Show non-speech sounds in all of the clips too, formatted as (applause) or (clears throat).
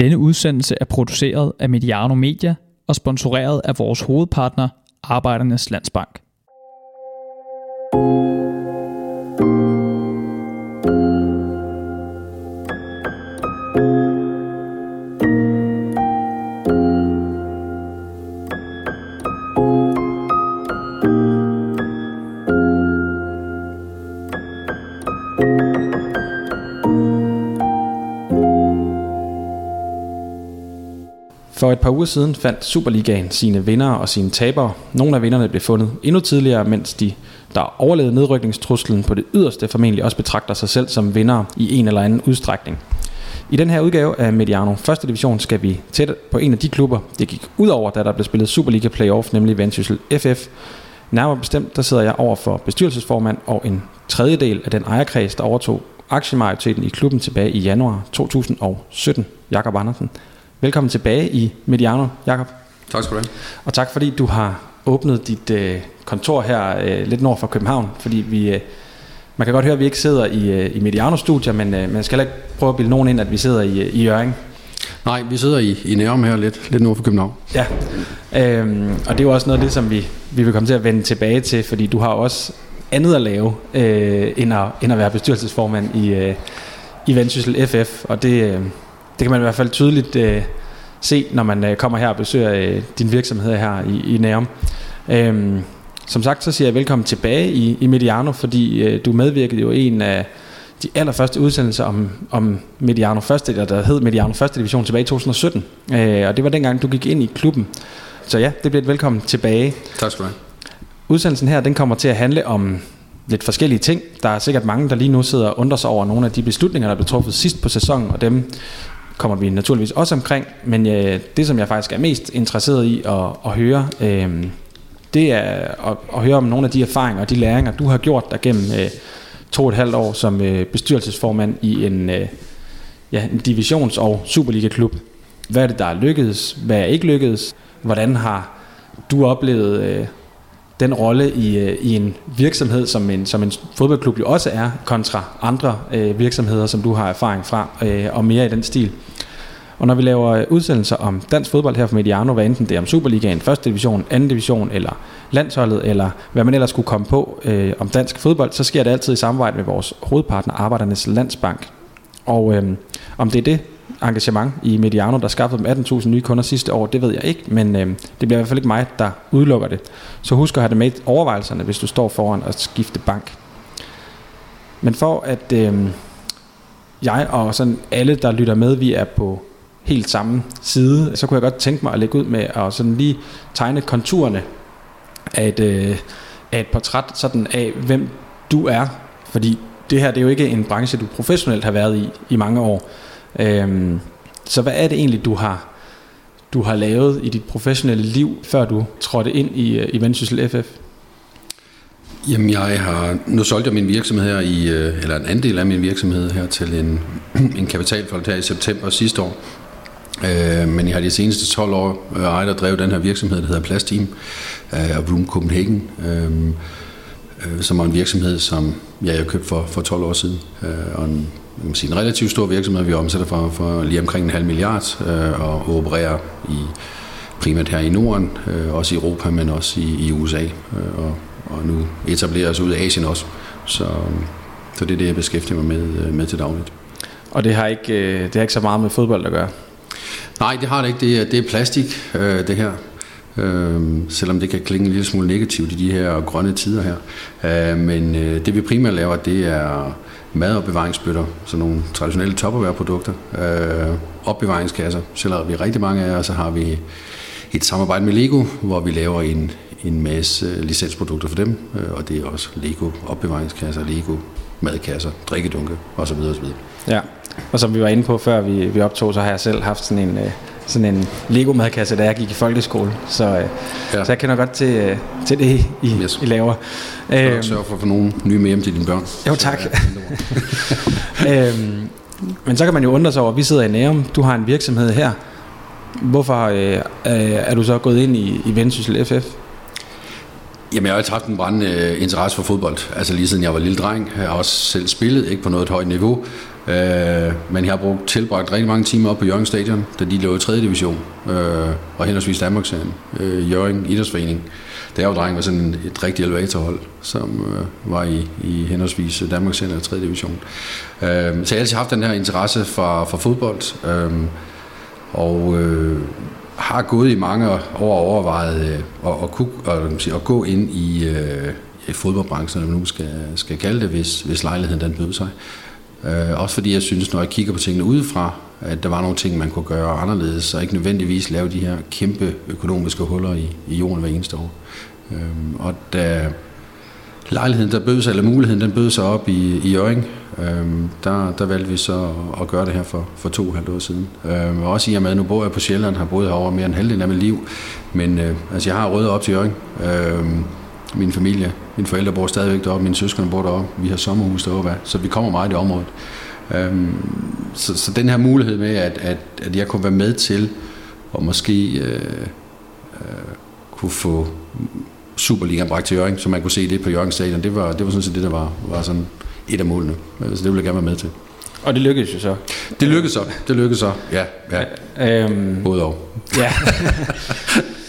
Denne udsendelse er produceret af Mediano Media og sponsoreret af vores hovedpartner, Arbejdernes Landsbank. Par uger siden fandt Superligaen sine vinder og sine tabere. Nogle af vinderne blev fundet endnu tidligere, mens de, der overlevede nedrykningstruslen på det yderste, formentlig også betragter sig selv som vinder i en eller anden udstrækning. I den her udgave af Mediano 1. division skal vi tæt på en af de klubber, det gik ud over, da der blev spillet Superliga Playoff, nemlig Vendsyssel FF. Nærmere bestemt, der sidder jeg over for bestyrelsesformand og en tredjedel af den ejerkreds, der overtog aktiemajoriteten i klubben tilbage i januar 2017. Jakob Andersen. Velkommen tilbage i Mediano, Jakob. Tak skal du have. Og tak fordi du har åbnet dit øh, kontor her øh, lidt nord for København, fordi vi... Øh, man kan godt høre, at vi ikke sidder i, øh, i Mediano-studier, men øh, man skal heller ikke prøve at bilde nogen ind, at vi sidder i, øh, i Jørgen. Nej, vi sidder i, i Nærum her lidt, lidt nord for København. Ja, øhm, og det er jo også noget af det, som vi, vi vil komme til at vende tilbage til, fordi du har også andet at lave, øh, end, at, end at være bestyrelsesformand i, øh, i Vendsyssel FF, og det, øh, det kan man i hvert fald tydeligt øh, se, når man øh, kommer her og besøger øh, din virksomhed her i, i Nærum. Øhm, som sagt, så siger jeg velkommen tilbage i, i Mediano, fordi øh, du medvirkede jo i en af de allerførste udsendelser om, om Mediano første, eller der hed Mediano første division tilbage i 2017. Øh, og det var dengang, du gik ind i klubben. Så ja, det bliver et velkommen tilbage. Tak skal du have. Udsendelsen her, den kommer til at handle om lidt forskellige ting. Der er sikkert mange, der lige nu sidder og undrer sig over nogle af de beslutninger, der blev truffet sidst på sæsonen, og dem kommer vi naturligvis også omkring. Men øh, det, som jeg faktisk er mest interesseret i at, at høre, øh, det er at, at høre om nogle af de erfaringer og de læringer, du har gjort der gennem øh, to og et halvt år som øh, bestyrelsesformand i en, øh, ja, en divisions- og Superliga-klub. Hvad er det, der er lykkedes? Hvad er ikke lykkedes? Hvordan har du oplevet øh, den rolle i, øh, i en virksomhed, som en, som en fodboldklub jo også er, kontra andre øh, virksomheder, som du har erfaring fra, øh, og mere i den stil. Og når vi laver udsendelser om dansk fodbold her fra Mediano, hvad enten det er om Superligaen, første division, anden division, eller landsholdet, eller hvad man ellers skulle komme på øh, om dansk fodbold, så sker det altid i samarbejde med vores hovedpartner, Arbejdernes Landsbank. Og øh, om det er det engagement i Mediano, der skaffede dem 18.000 nye kunder sidste år, det ved jeg ikke, men øh, det bliver i hvert fald ikke mig, der udelukker det. Så husk at have det med i overvejelserne, hvis du står foran at skifte bank. Men for at øh, jeg og sådan alle, der lytter med, vi er på helt samme side, så kunne jeg godt tænke mig at lægge ud med at sådan lige tegne konturerne af et, øh, af et portræt sådan af, hvem du er. Fordi det her det er jo ikke en branche, du professionelt har været i i mange år. Øhm, så hvad er det egentlig, du har, du har lavet i dit professionelle liv, før du trådte ind i, øh, i Vendsyssel FF? Jamen, jeg har nu solgt jeg min virksomhed her i, øh, eller en andel af min virksomhed her til en, (clears throat) en kapitalfond her i september sidste år. Øh, men jeg har de seneste 12 år øh, ejet og drevet den her virksomhed, der hedder Plasteam øh, og Bloom Copenhagen, øh, øh, som er en virksomhed, som ja, jeg købte for, for 12 år siden. Øh, og en, man kan sige, en relativt stor virksomhed, vi omsætter for, for lige omkring en halv milliard øh, og opererer i primært her i Norden, øh, også i Europa, men også i, i USA, øh, og, og nu etablerer os ud af Asien også. Så, så det er det, jeg beskæftiger mig med, øh, med til dagligt. Og det har, ikke, øh, det har ikke så meget med fodbold at gøre? Nej, det har det ikke. Det er, det er plastik, øh, det her. Øh, selvom det kan klinge en lille smule negativt i de her grønne tider her. Øh, men øh, det vi primært laver, det er madopbevaringsbøtter, sådan nogle traditionelle topperware-produkter, øh, opbevaringskasser, sælger vi rigtig mange af, og så har vi et samarbejde med Lego, hvor vi laver en, en masse licensprodukter for dem, øh, og det er også Lego opbevaringskasser, Lego madkasser, drikkedunke osv. osv. Ja, og som vi var inde på før vi, vi optog, så har jeg selv haft sådan en, øh, sådan en Lego-madkasse, da jeg gik i folkeskole. Så, øh, ja. så jeg kender godt til, øh, til det, I, yes. I laver. Så øhm, sørge for at få nogle nye med hjem til dine børn. Jo, tak. (laughs) øhm, men så kan man jo undre sig over, at vi sidder i Nærum, du har en virksomhed her. Hvorfor øh, er du så gået ind i, i Vendsyssel FF? Jamen, jeg har altid haft en brændende interesse for fodbold. Altså lige siden jeg var lille dreng. Jeg har også selv spillet, ikke på noget højt niveau. Øh, men jeg har brugt, tilbragt rigtig mange timer op på Jørgen Stadion, da de lå i 3. division, øh, og henholdsvis Danmarksserien, øh, Jørgen Idrætsforening. Da jeg var dreng, var sådan et, rigtigt elevatorhold, som øh, var i, i henholdsvis Danmarksserien og 3. division. Øh, så jeg har altid haft den her interesse for, for fodbold, øh, og øh, har gået i mange år overvejet øh, at, at, kunne, at, at gå ind i, øh, i fodboldbranchen, eller nu skal, skal kalde det, hvis, hvis lejligheden den byder sig. Øh, også fordi jeg synes, når jeg kigger på tingene udefra, at der var nogle ting, man kunne gøre anderledes, og ikke nødvendigvis lave de her kæmpe økonomiske huller i, i jorden hver eneste år. Øh, og da lejligheden, der bød sig, eller muligheden, den bød sig op i, i Jørgen, øh, der, der valgte vi så at, gøre det her for, for to og et halvt år siden. Øh, også i og med, at nu bor jeg på Sjælland, har boet herovre mere end halvdelen af mit liv, men øh, altså, jeg har rødder op til Jørgen. Øh, min familie, mine forældre bor stadigvæk deroppe, mine søskende bor deroppe, vi har sommerhus deroppe, så vi kommer meget i området. Øhm, så, så den her mulighed med, at, at, at jeg kunne være med til og måske øh, øh, kunne få Superligaen bragt til Jørgen, så man kunne se det på Jørgen Stadion, det var, det var sådan set det, der var, var sådan et af målene. Så det ville jeg gerne være med til. Og det lykkedes jo så. Det lykkedes så, det lykkedes så, ja. ja. Øhm, Både og. Ja. (laughs)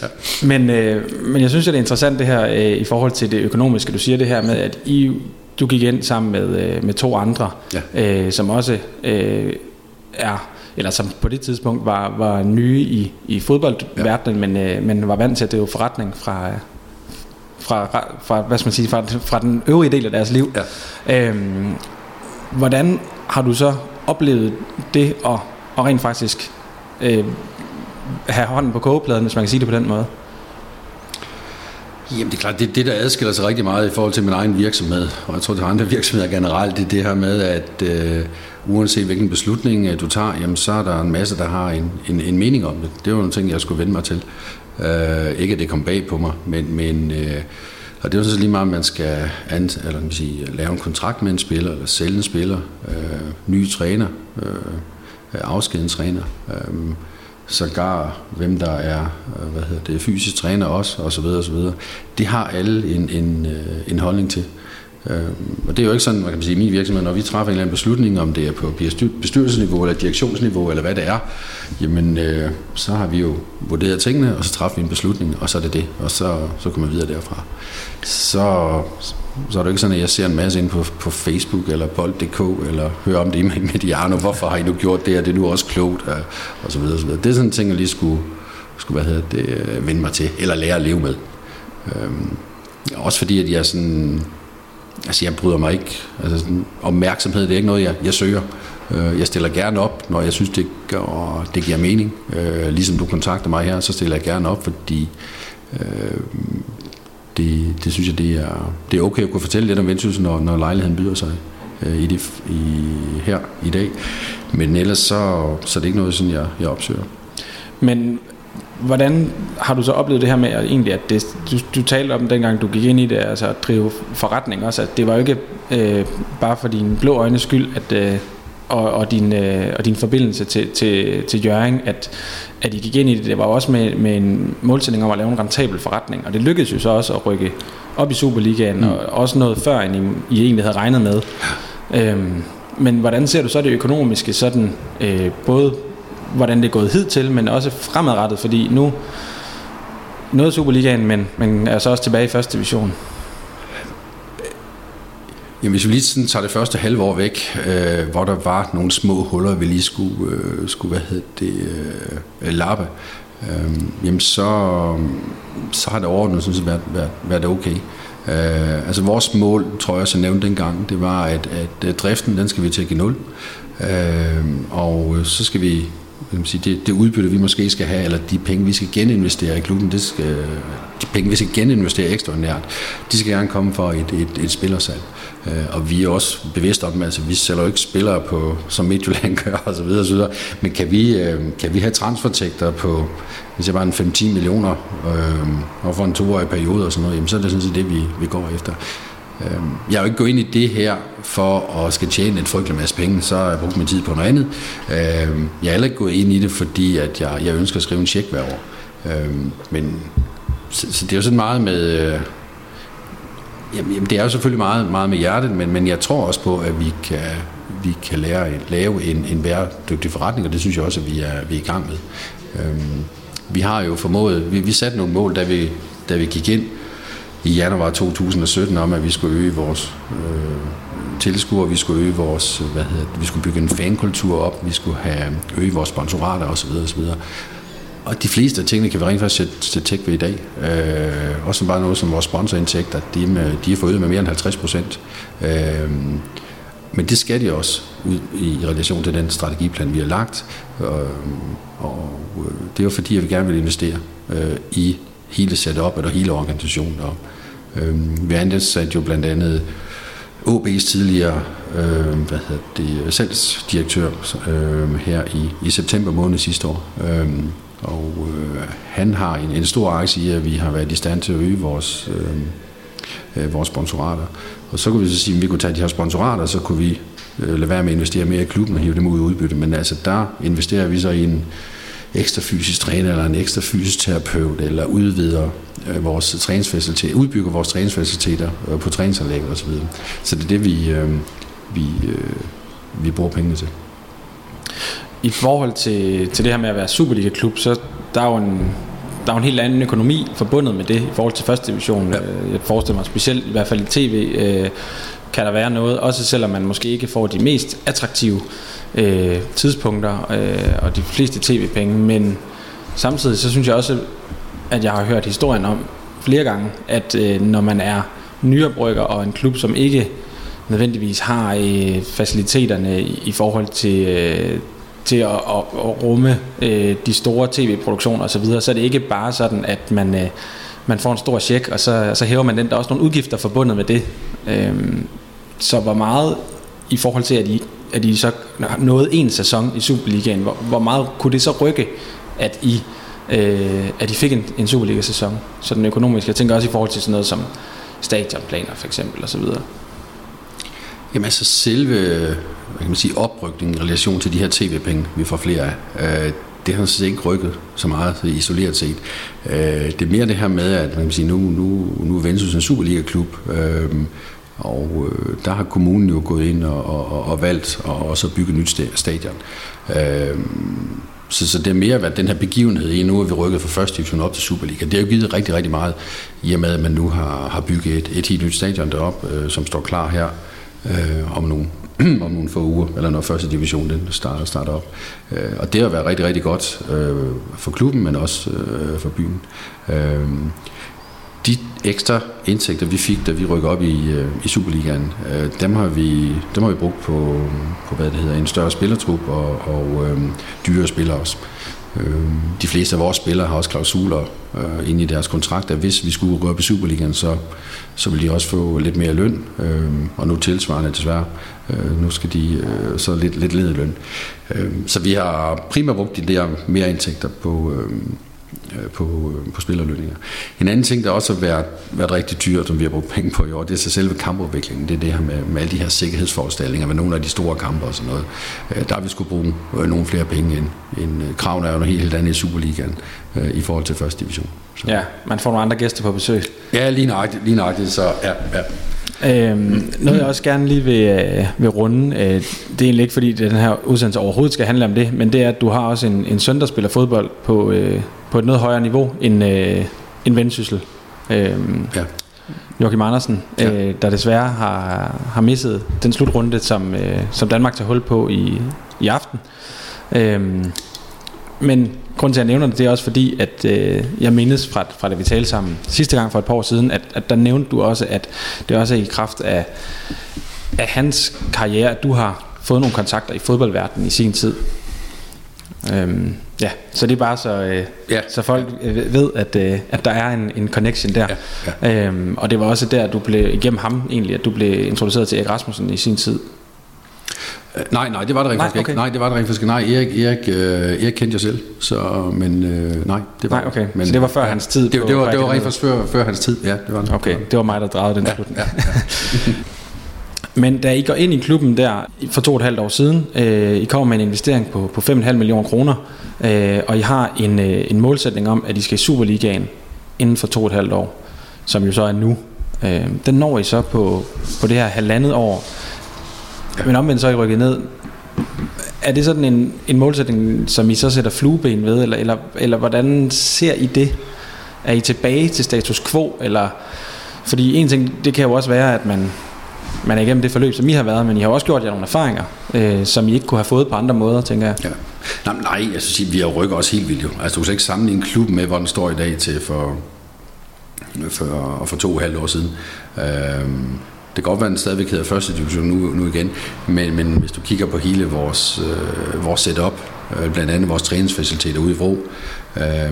men, øh, men jeg synes, at det er interessant det her øh, i forhold til det økonomiske. Du siger det her med, at I, du gik ind sammen med, øh, med to andre, ja. øh, som også øh, er eller som på det tidspunkt var, var nye i, i fodboldverdenen, ja. men, øh, men var vant til at drive forretning fra, fra, fra, hvad skal man sige, fra, fra den øvrige del af deres liv. Ja. Øhm, hvordan har du så oplevet det at, at rent faktisk øh, have hånden på kogepladen, hvis man kan sige det på den måde? Jamen det er klart, det, det der adskiller sig rigtig meget i forhold til min egen virksomhed, og jeg tror til andre (laughs) virksomheder generelt, det er det her med, at øh, uanset hvilken beslutning øh, du tager, jamen så er der en masse, der har en, en, en mening om det. Det var nogle ting, jeg skulle vende mig til. Øh, ikke at det kom bag på mig, men, men øh, og det er jo så lige meget, at man skal an, eller, man sige, lave en kontrakt med en spiller, eller sælge en spiller, øh, nye træner, øh, afskede træner. Øh, sågar hvem der er øh, hvad hedder det, fysisk træner også, og så videre, og så videre. Det har alle en, en, øh, en holdning til. Øhm, og det er jo ikke sådan, man kan sige, i min virksomhed, når vi træffer en eller anden beslutning, om det er på bestyrelsesniveau eller direktionsniveau, eller hvad det er, jamen øh, så har vi jo vurderet tingene, og så træffer vi en beslutning, og så er det det, og så, så kommer vi videre derfra. Så, så er det ikke sådan, at jeg ser en masse ind på, på Facebook eller bold.dk, eller hører om det i Mediano, hvorfor har I nu gjort det, og det er nu også klogt, og, og så videre, og så videre. Det er sådan en ting, jeg lige skulle, skulle hvad hedder det, øh, vende mig til, eller lære at leve med. Øhm, også fordi, at jeg sådan, altså jeg bryder mig ikke, altså sådan, opmærksomhed, det er ikke noget, jeg, jeg søger. Øh, jeg stiller gerne op, når jeg synes, det, gør, det giver mening. Øh, ligesom du kontakter mig her, så stiller jeg gerne op, fordi øh, det, det synes jeg, det er, det er okay at kunne fortælle lidt om Vendsyssel, når, når lejligheden byder sig øh, i det, i, her i dag. Men ellers så, så er det ikke noget, sådan jeg, jeg opsøger. Men hvordan har du så oplevet det her med at egentlig, at det, du, du talte om dengang du gik ind i det, altså at drive forretning også, at det var jo ikke øh, bare for din blå øjnes skyld, at, øh, og, og, din, øh, og din forbindelse til, til, til Jørgen, at, at I gik ind i det. Det var også med, med en målsætning om at lave en rentabel forretning, og det lykkedes jo så også at rykke op i Superligaen, mm. og også noget før, end I, I egentlig havde regnet med. Øhm, men hvordan ser du så det økonomiske, sådan, øh, både hvordan det er gået hidtil, men også fremadrettet, fordi nu noget Superligaen, men, men er så også tilbage i første division. Jamen, hvis vi lige sådan tager det første halve år væk, øh, hvor der var nogle små huller, vi lige skulle, øh, skulle hvad hedder det, øh, øh lappe, øh, jamen så, så har det overordnet sådan set været, været, været okay. Øh, altså vores mål, tror jeg også jeg nævnte dengang, det var, at, at, øh, driften, den skal vi til i nul. Øh, og så skal vi man sige, det, det udbytte, vi måske skal have, eller de penge, vi skal geninvestere i klubben, det skal, de penge, vi skal geninvestere ekstraordinært, de skal gerne komme for et, et, et spillersalg. Øh, og vi er også bevidste om, altså vi sælger jo ikke spillere på, som Midtjylland (laughs) gør, og så videre, og så videre. Men kan vi, øh, kan vi have transfertægter på, hvis jeg bare en 5-10 millioner, øh, og for en toårig periode og sådan noget, jamen, så er det sådan set det, vi, vi går efter. Øhm, jeg har jo ikke gået ind i det her for at skal tjene en frygtelig masse penge, så har jeg brugt min tid på noget andet. Øhm, jeg er heller ikke gået ind i det, fordi at jeg, jeg ønsker at skrive en check hver år. Øhm, men så, så det er jo sådan meget med... Øh, jamen, det er jo selvfølgelig meget, meget med hjertet, men, men jeg tror også på, at vi kan, vi kan lære at lave en, en bæredygtig forretning, og det synes jeg også, at vi er, vi er i gang med. Øhm, vi har jo formået, vi, vi satte nogle mål, da vi, da vi gik ind i januar 2017 om, at vi skulle øge vores øh, tilskuere, vi skulle øge vores, hvad hedder det, vi skulle bygge en fankultur op, vi skulle have øge vores sponsorater osv. osv. Og de fleste af tingene kan vi rent faktisk sætte, sætte tæk ved i dag. Øh, også bare noget som vores sponsorindtægter, de, med, de er forøget med mere end 50 procent. Øh, men det skal de også ud i relation til den strategiplan, vi har lagt. Øh, og, og det er jo fordi, at vi gerne vil investere øh, i hele setup og hele organisationen. op. øh, vi ansatte jo blandt andet OB's tidligere øh, hvad hedder det, salgsdirektør øh, her i, i september måned sidste år. Øh, og øh, han har en, en stor aktie i, at vi har været i stand til at øge vores, øh, øh vores sponsorater. Og så kunne vi så sige, at vi kunne tage de her sponsorater, så kunne vi øh, lade være med at investere mere i klubben og hive dem ud i udbytte. Men altså der investerer vi så i en ekstra fysisk træner eller en ekstra fysisk terapeut, eller udvider øh, vores træningsfaciliteter, udbygger vores træningsfaciliteter øh, på træningsanlæg osv. Så, så det er det, vi, øh, vi, øh, vi bruger pengene til. I forhold til, til det her med at være Superliga-klub, så der er jo en, der er en helt anden økonomi forbundet med det i forhold til første division. Ja. Øh, jeg forestiller mig specielt, i hvert fald i tv, øh, kan der være noget, også selvom man måske ikke får de mest attraktive øh, tidspunkter øh, og de fleste tv-penge, men samtidig så synes jeg også, at jeg har hørt historien om flere gange, at øh, når man er nyerbrygger og en klub, som ikke nødvendigvis har øh, faciliteterne i, i forhold til, øh, til at, at, at rumme øh, de store tv-produktioner osv., så, videre, så er det ikke bare sådan, at man, øh, man får en stor check, og så, så hæver man den. Der er også nogle udgifter forbundet med det. Øhm, så hvor meget i forhold til, at I, at I så nåede en sæson i Superligaen, hvor, hvor meget kunne det så rykke, at I, øh, at I fik en, en Superliga-sæson? Så den økonomiske, jeg tænker også i forhold til sådan noget som stadionplaner for eksempel osv. Jamen altså selve hvad kan man sige, oprykningen i relation til de her tv-penge, vi får flere af, øh, det har sådan ikke rykket så meget isoleret set. Øh, det er mere det her med, at man kan sige, nu, nu, nu er Ventus en Superliga-klub, øh, og øh, der har kommunen jo gået ind og, og, og valgt at også bygge nyt stadion. Øh, så, så det er mere været den her begivenhed i, nu er vi rykket fra første division op til Superliga. Det har jo givet rigtig, rigtig meget, i og med at man nu har, har bygget et, et helt nyt stadion derop, øh, som står klar her øh, om nogle (clears throat) om nogle få uger, eller når første division den starter, starter op. Øh, og det har været rigtig, rigtig godt øh, for klubben, men også øh, for byen. Øh, de ekstra indtægter, vi fik, da vi rykker op i, øh, i Superligaen, øh, dem, har vi, dem har vi brugt på, på hvad det hedder, en større spillertrup og, og øh, dyre spillere også. Øh, de fleste af vores spillere har også klausuler øh, inde i deres kontrakter. Hvis vi skulle gå op i Superligaen, så, så vil de også få lidt mere løn, øh, og nu tilsvarende desværre. Øh, nu skal de øh, så lidt, lidt lede løn. Øh, så vi har primært brugt de der mere indtægter på, Øh, på, øh, på spillerlønninger. En anden ting, der også har været, været rigtig dyrt, som vi har brugt penge på i år, det er så selve kampudviklingen. Det er det her med, med alle de her sikkerhedsforestillinger med nogle af de store kampe og sådan noget. Øh, der har vi skulle bruge nogle flere penge end, end kravene er jo noget helt, helt andet i Superligaen i forhold til første division. Så. Ja, man får nogle andre gæster på besøg. Ja, lige nøjagtigt, lige nøjagtigt så ja, ja. Øhm, noget jeg også gerne lige vil, vil runde, øh, det er egentlig ikke fordi den her udsendelse overhovedet skal handle om det, men det er at du har også en, en søn, der spiller fodbold på, øh, på et noget højere niveau end, øh, end Vendsyssel. Øh, ja. Joachim Andersen, ja. øh, der desværre har, har misset den slutrunde, som, øh, som Danmark tager hul på i, i aften. Øh, men grunden til, at jeg nævner det, det er også fordi, at øh, jeg mindes fra, fra det, vi talte sammen sidste gang for et par år siden, at, at der nævnte du også, at det også er i kraft af, af hans karriere, at du har fået nogle kontakter i fodboldverdenen i sin tid. Øhm, ja, så det er bare så, øh, ja. så folk øh, ved, at, øh, at der er en, en connection der. Ja. Ja. Øhm, og det var også der, du blev igennem ham egentlig, at du blev introduceret til Erik Rasmussen i sin tid. Øh, nej, nej, det var det rent faktisk okay. ikke. Nej, det var det rent faktisk Nej, Erik, Erik, øh, Erik kendte jeg selv, så, men øh, nej, det var nej, okay. Men, så det var før hans tid? Det, det, var, det var rent faktisk før, før hans tid, ja. Det var okay, det var mig, der drejede den ja, slutning. Ja, ja. (laughs) Men da I går ind i klubben der for to og et halvt år siden, øh, I kommer med en investering på, på 5,5 millioner kroner, øh, og I har en, øh, en målsætning om, at I skal i Superligaen inden for to og et halvt år, som jo så er nu. Øh, den når I så på, på det her halvandet år. Men omvendt så er I rykket ned. Er det sådan en, en målsætning, som I så sætter flueben ved, eller, eller, eller hvordan ser I det? Er I tilbage til status quo, eller... Fordi en ting, det kan jo også være, at man, man er igennem det forløb, som I har været, men I har også gjort jer nogle erfaringer, øh, som I ikke kunne have fået på andre måder, tænker jeg. Ja. Nej, nej jeg synes, vi har rykket også helt vildt jo. Altså, du kan ikke sammenligne en klub med, hvor den står i dag til for, for, for to og halvt år siden. Øhm, det kan godt være, at den stadigvæk hedder første division nu, nu igen, men, men hvis du kigger på hele vores, øh, vores setup, øh, blandt andet vores træningsfaciliteter ude i Vrå, øh,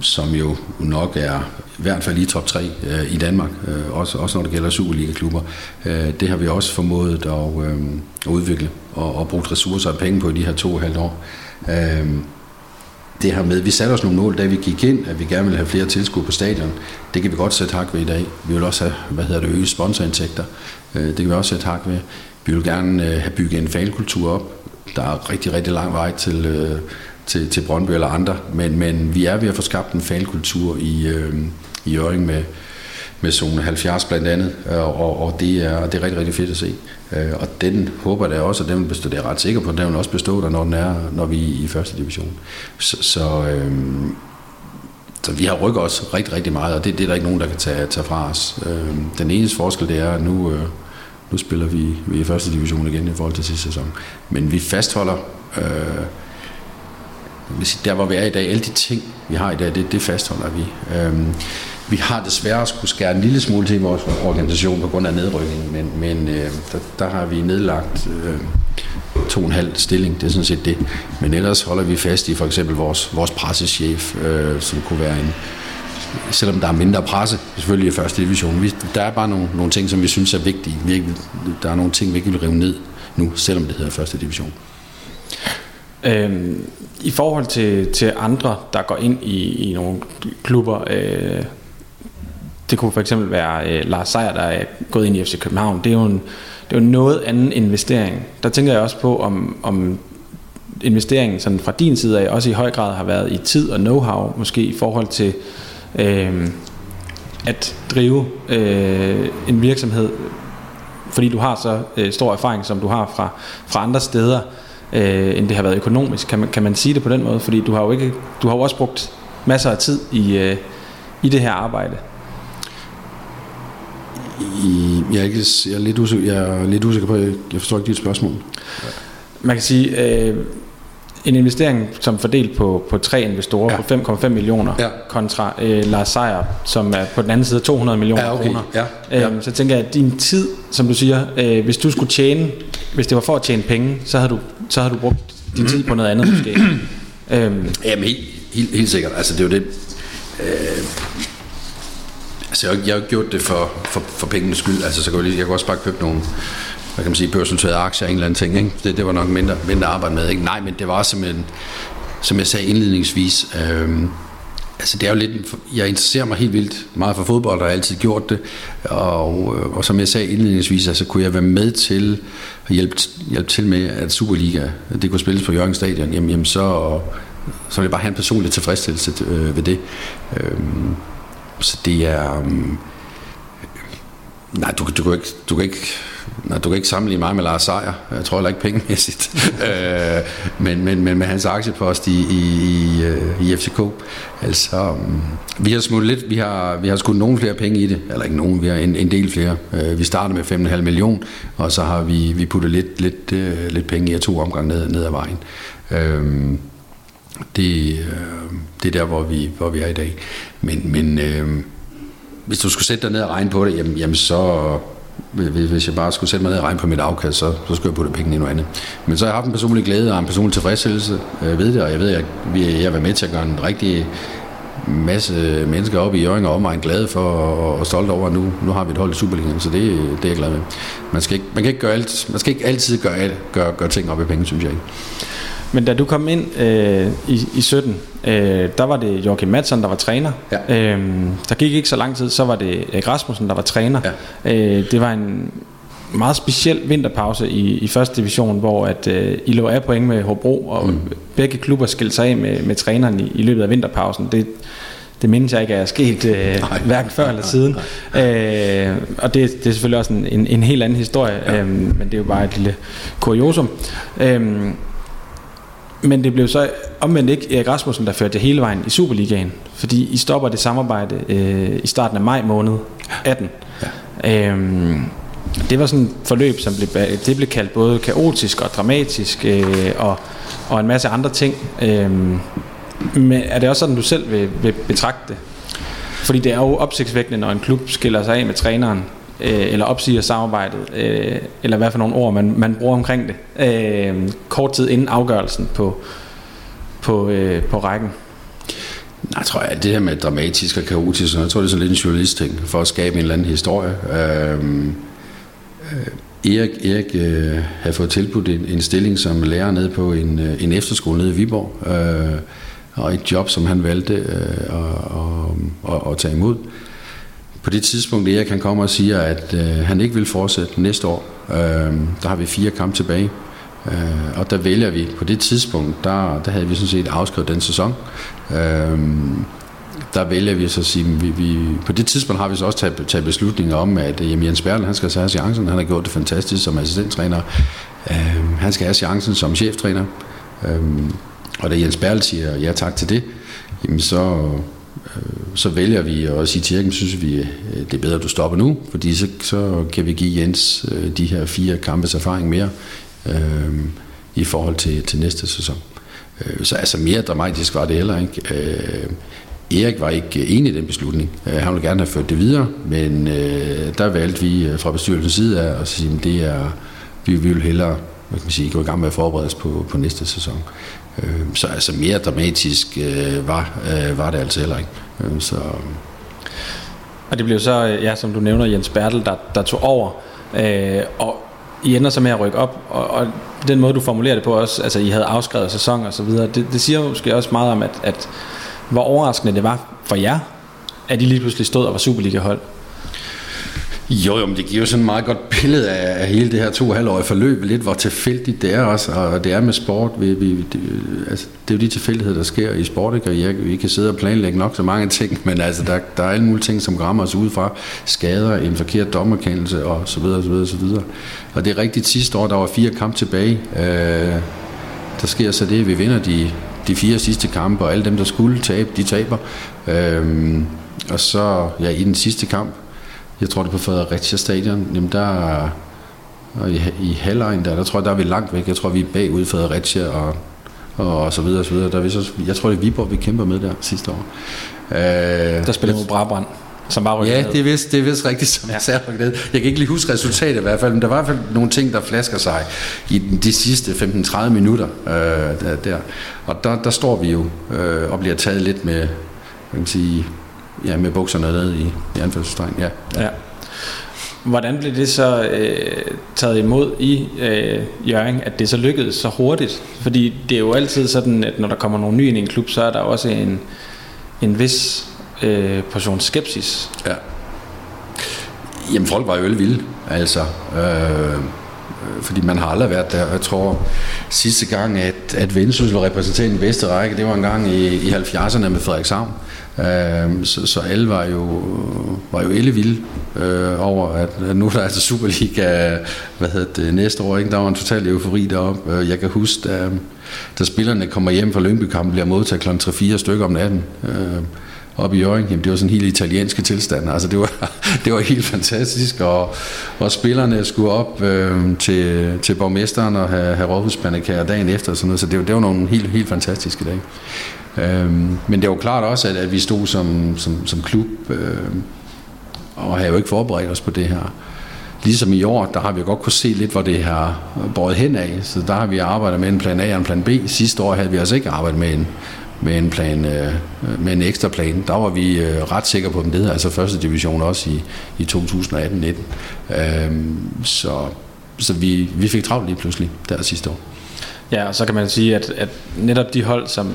som jo nok er i hvert fald i top 3 øh, i Danmark, øh, også, også når det gælder Superliga-klubber. Øh, det har vi også formået at, øh, at udvikle og, og brugt ressourcer og penge på i de her to og halvt år. Øh, det her med, vi satte os nogle mål, da vi gik ind, at vi gerne ville have flere tilskud på stadion. Det kan vi godt sætte hak ved i dag. Vi vil også have, hvad hedder det, øge sponsorindtægter. Øh, det kan vi også sætte hak ved. Vi vil gerne øh, have bygget en fankultur op. Der er rigtig, rigtig lang vej til, øh, til, til Brøndby eller andre, men, men vi er ved at få skabt en fankultur i, øh, i Øring med, med zone 70 blandt andet, øh, og, og det, er, det er rigtig, rigtig fedt at se. Øh, og den håber jeg også, at den vil bestå, det er ret sikker på, at den vil også bestå der, når, den er, når vi er i første division. Så, så, øh, så vi har rykket os rigtig, rigtig meget, og det, det er der ikke nogen, der kan tage, tage fra os. Den eneste forskel, det er, at nu, øh, nu spiller vi, vi i første division igen i forhold til sidste sæson. Men vi fastholder, øh, der hvor vi er i dag, alle de ting, vi har i dag, det, det fastholder vi. Øh, vi har desværre skulle skære en lille smule til vores organisation på grund af nedrykningen, men, men øh, der, der har vi nedlagt øh, to og en halv stilling, det er sådan set det. Men ellers holder vi fast i for eksempel vores, vores pressechef, øh, som kunne være en, selvom der er mindre presse, selvfølgelig i første division. Vi, der er bare nogle, nogle ting, som vi synes er vigtige. Vi, der er nogle ting, vi ikke vil rive ned nu, selvom det hedder første division. Øhm, I forhold til, til andre, der går ind i, i nogle klubber, øh, det kunne for eksempel være øh, Lars Seier, der er gået ind i FC København. Det er jo en, det er jo noget anden investering. Der tænker jeg også på, om, om investeringen sådan fra din side af også i høj grad har været i tid og know-how, måske i forhold til øh, at drive øh, en virksomhed, fordi du har så øh, stor erfaring, som du har fra, fra andre steder, øh, end det har været økonomisk. Kan man, kan man sige det på den måde? Fordi du har jo, ikke, du har jo også brugt masser af tid i, øh, i det her arbejde. I, jeg, er ikke, jeg, er lidt usikker, jeg er lidt usikker på, jeg, forstår ikke dit spørgsmål. Man kan sige, øh, en investering, som fordelt på, på tre investorer ja. på 5,5 millioner, ja. kontra øh, Lars Seier, som er på den anden side 200 millioner ja, okay. kroner. Ja, ja. Øhm, så tænker jeg, at din tid, som du siger, øh, hvis du skulle tjene, hvis det var for at tjene penge, så havde du, så havde du brugt din tid på noget andet måske. øhm. Jamen helt, helt, helt sikkert. Altså det er jo det... Øh, altså jeg, har gjort det for, for, for pengenes skyld. Altså så kan jeg, jeg kan også bare købe nogle hvad kan man sige, børsnoterede aktier, en eller anden ting. Ikke? Det, det var nok mindre, mindre arbejde med. Ikke? Nej, men det var simpelthen, som jeg sagde indledningsvis, øh, altså det er jo lidt, jeg interesserer mig helt vildt meget for fodbold, og har altid gjort det, og, øh, og som jeg sagde indledningsvis, altså kunne jeg være med til at hjælpe, hjælpe til med, at Superliga, det kunne spilles på Jørgen Stadion, jamen, jamen så, så vil jeg bare have en personlig tilfredsstillelse øh, ved det. Øh, så det er, øh, nej, du, du, kan ikke, du kan ikke Nej, du kan ikke sammenligne mig med Lars Seier. Jeg tror heller ikke pengemæssigt. (laughs) øh, men, men, men med hans aktiepost i, i, i, øh, i FCK. Altså, mm, vi har smuttet lidt, vi har, vi har skudt nogle flere penge i det. Eller ikke nogen, vi har en, en del flere. Øh, vi startede med 5,5 millioner, og så har vi, vi puttet lidt, lidt, øh, lidt penge i to omgang ned, ned ad vejen. Øh, det, øh, det er der, hvor vi, hvor vi er i dag. Men, men øh, hvis du skulle sætte dig ned og regne på det, jamen, jamen så hvis jeg bare skulle sætte mig ned og regne på mit afkast, så, så skulle jeg putte pengene i noget andet. Men så har jeg haft en personlig glæde og en personlig tilfredsstillelse øh, ved det, og jeg ved, at jeg, jeg vil med til at gøre en rigtig masse mennesker op i Jørgen og omegn glade for og, og stolte over, at nu, nu har vi et hold i Superligaen, så det, det er jeg glad med. Man skal ikke, man kan ikke, gøre alt, man skal ikke altid gøre, gøre, gøre ting op i penge, synes jeg ikke. Men da du kom ind øh, i, i 17, øh, der var det Joachim Madsen, der var træner. Ja. Øh, der gik ikke så lang tid, så var det Erik Rasmussen, der var træner. Ja. Øh, det var en meget speciel vinterpause i, i første division, hvor at, øh, I lå af point med Hobro, og mm. begge klubber skilte sig af med, med træneren i, i løbet af vinterpausen. Det det mindes jeg ikke er sket øh, hverken før eller siden. Øh, og det, det er selvfølgelig også en, en, en helt anden historie, ja. øh, men det er jo bare et lille kuriosum. Øh, men det blev så omvendt ikke Erik Rasmussen, der førte det hele vejen i Superligaen, fordi I stopper det samarbejde øh, i starten af maj måned 18. Ja. Øhm, det var sådan et forløb, som blev, det blev kaldt både kaotisk og dramatisk øh, og, og en masse andre ting. Øhm, men er det også sådan, du selv vil, vil betragte det? Fordi det er jo opsigtsvækkende, når en klub skiller sig af med træneren, øh, eller opsiger samarbejdet, øh, eller hvad for nogle ord man, man bruger omkring det, øh, kort tid inden afgørelsen på, på, øh, på rækken. Nej, jeg tror, at det her med dramatisk og kaotisk, jeg tror, det er sådan lidt en journalist-ting, for at skabe en eller anden historie. Øh, øh, Erik, Erik øh, havde fået tilbudt en, en stilling som lærer nede på en, øh, en efterskole nede i Viborg, øh, og et job, som han valgte øh, at, at, at tage imod. På det tidspunkt, Erik kan komme og siger, at øh, han ikke vil fortsætte næste år. Øh, der har vi fire kampe tilbage. Øh, og der vælger vi, på det tidspunkt, der, der havde vi sådan set afskrevet den sæson. Øh, der vælger vi så at sige, vi, vi, på det tidspunkt har vi så også taget, taget beslutninger om, at øh, jamen, Jens Berle, han skal have chancen. Han har gjort det fantastisk som assistenttræner. Øh, han skal have chancen som cheftræner. Øh, og da Jens Berle siger ja tak til det, jamen så, Øh, så vælger vi at sige til synes vi, øh, det er bedre, at du stopper nu, fordi så, så kan vi give Jens øh, de her fire kampes erfaring mere øh, i forhold til, til næste sæson. Så altså mere dramatisk var det heller ikke. Øh, Erik var ikke enig i den beslutning. Han ville gerne have ført det videre, men øh, der valgte vi fra bestyrelsens side af at sige, at det er, vi, vi vil hellere hvad kan man sige, gå i gang med at forberede os på, på næste sæson. Øh, så altså mere dramatisk øh, var, øh, var det altså heller ikke. Øh, så, og det blev så, øh, ja, som du nævner, Jens Bertel, der, der tog over, øh, og I ender så med at rykke op, og, og den måde, du formulerer det på også, altså I havde afskrevet sæson og så videre, det, det siger måske også meget om, at, at hvor overraskende det var for jer, at I lige pludselig stod og var Superliga-hold. Jo, jo, men det giver jo sådan et meget godt billede af, af hele det her to halvårige forløb, lidt hvor tilfældigt det er også, og det er med sport. Vi, vi, det, altså, det er jo de tilfældigheder, der sker i sport, ikke? og jeg, vi kan sidde og planlægge nok så mange ting, (laughs) men altså, der, der er alle mulige ting, som rammer os udefra. Skader, en forkert dommerkendelse og så videre, så videre, så videre. Og det er rigtigt sidste år, der var fire kampe tilbage. Øh, der sker så det, at vi vinder de, de fire sidste kampe, og alle dem, der skulle tabe, de taber. Øh, og så ja, i den sidste kamp, jeg tror det er på Fredericia Stadion, jamen der, og i, i halvlejen der, der tror jeg, der er vi langt væk. Jeg tror, vi er bagud Fredericia og, og, og så videre og så videre. Der er vi så, jeg tror, det er Viborg, vi kæmper med der sidste år. Øh, der spiller mod Brabrand. Som bare ja, det er vist, det er vist rigtigt, som ja. jeg Jeg kan ikke lige huske resultatet i hvert fald, men der var i hvert fald nogle ting, der flasker sig i de sidste 15-30 minutter øh, der, der. Og der, der står vi jo øh, og bliver taget lidt med, kan man sige, ja, med bukserne ned i, i anførselstegn. Ja. ja. Hvordan blev det så øh, taget imod i øh, Jørgen, at det så lykkedes så hurtigt? Fordi det er jo altid sådan, at når der kommer nogen ny ind i en klub, så er der også en, en vis øh, portion skepsis. Ja. Jamen folk var jo vilde, altså. Øh, Øh, fordi man har aldrig været der. Jeg tror sidste gang, at, at Vendsyssel var repræsenteret i den bedste række, det var en gang i, i 70'erne med Frederikshavn. Øh, så, så alle var jo, var jo ellevilde øh, over, at, nu nu der altså Superliga hvad hedder det, næste år. Ikke? Der var en total eufori deroppe. Øh, jeg kan huske, da, da spillerne kommer hjem fra Lyngby-kampen, bliver modtaget kl. 3-4 stykker om natten. Øh, op i Jørgen, jamen det var sådan helt italienske tilstand. Altså det var, (laughs) det var helt fantastisk, og, og spillerne skulle op øh, til, til borgmesteren og have, have rådhuspandekager dagen efter, og sådan noget, så det, det var nogle helt, helt fantastiske dage. Øh, men det var klart også, at, at vi stod som, som, som klub øh, og havde jo ikke forberedt os på det her. Ligesom i år, der har vi godt kunne se lidt, hvor det har båret hen af. Så der har vi arbejdet med en plan A og en plan B. Sidste år havde vi altså ikke arbejdet med en, med en, plan, øh, med en ekstra plan. Der var vi øh, ret sikre på, at det altså første division også i, i 2018-19. Øhm, så så vi, vi fik travlt lige pludselig der sidste år. Ja, og så kan man sige, at, at netop de hold, som,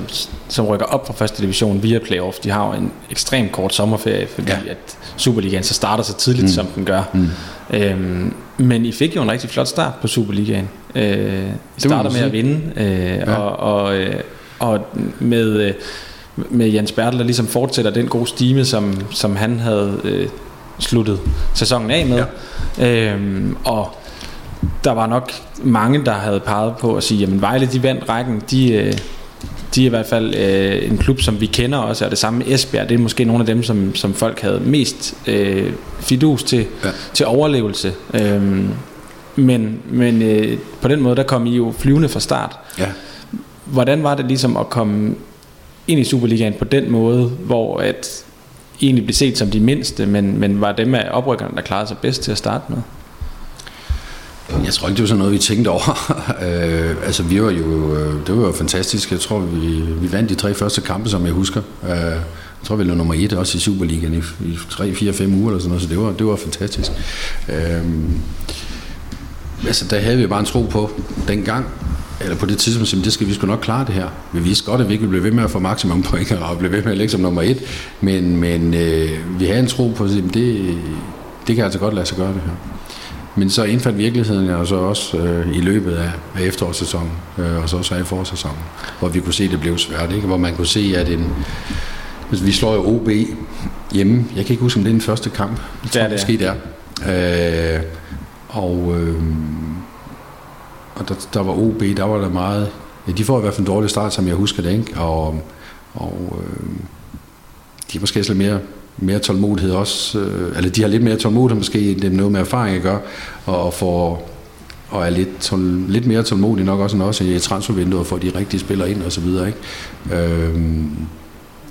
som rykker op fra første division via playoff, de har jo en ekstremt kort sommerferie, fordi ja. at Superligaen så starter så tidligt, mm. som den gør. Mm. Øhm, men I fik jo en rigtig flot start på Superligaen. Øh, I starter med at vinde, øh, ja. og, og, øh, og med, øh, med Jens Bertel, der ligesom fortsætter den gode stime, som, som han havde øh, sluttet sæsonen af med. Ja. Øhm, og der var nok mange, der havde peget på at sige, jamen Vejle, de vandt rækken, de, øh, de er i hvert fald øh, en klub, som vi kender også, og det samme med Esbjerg, det er måske nogle af dem, som, som folk havde mest øh, fidus til, ja. til overlevelse. Øhm, men men øh, på den måde, der kom I jo flyvende fra start. Ja. Hvordan var det ligesom at komme ind i Superligaen på den måde, hvor at I egentlig blev set som de mindste, men, men var dem af oprykkerne, der klarede sig bedst til at starte med? Jeg tror ikke, det var sådan noget, vi tænkte over. (laughs) øh, altså, vi var jo, øh, det var jo fantastisk. Jeg tror, vi, vi vandt de tre første kampe, som jeg husker. Øh, jeg tror, vi lå nummer et også i Superligaen i, i 3, 4, 5 uger eller sådan noget, så det var, det var fantastisk. Øh, altså, der havde vi bare en tro på dengang, eller på det tidspunkt, at det skal vi sgu nok klare det her. Vi vidste godt, at vi ikke ville blive ved med at få maksimum point og blive ved med at ligge som nummer et, men, men øh, vi havde en tro på, at det, det kan altså godt lade sig gøre det her. Men så indfandt virkeligheden jo så også øh, i løbet af, af efterårssæsonen, øh, og så også af forårssæsonen, hvor vi kunne se, at det blev svært. Ikke? Hvor man kunne se, at en, hvis vi slår jo OB hjemme, jeg kan ikke huske, om det er den første kamp. Det tror, det måske det er. Øh, og øh, og der, der var OB, der var der meget... Ja, de får i hvert fald en dårlig start, som jeg husker det, ikke? Og, og øh, de har måske lidt mere mere tålmodighed også, øh, eller de har lidt mere tålmodighed måske, end det noget med erfaring at gøre, og får og er lidt, tål, lidt mere tålmodig nok også end også i transfervinduet for de rigtige spillere ind og så videre. Ikke? Øhm,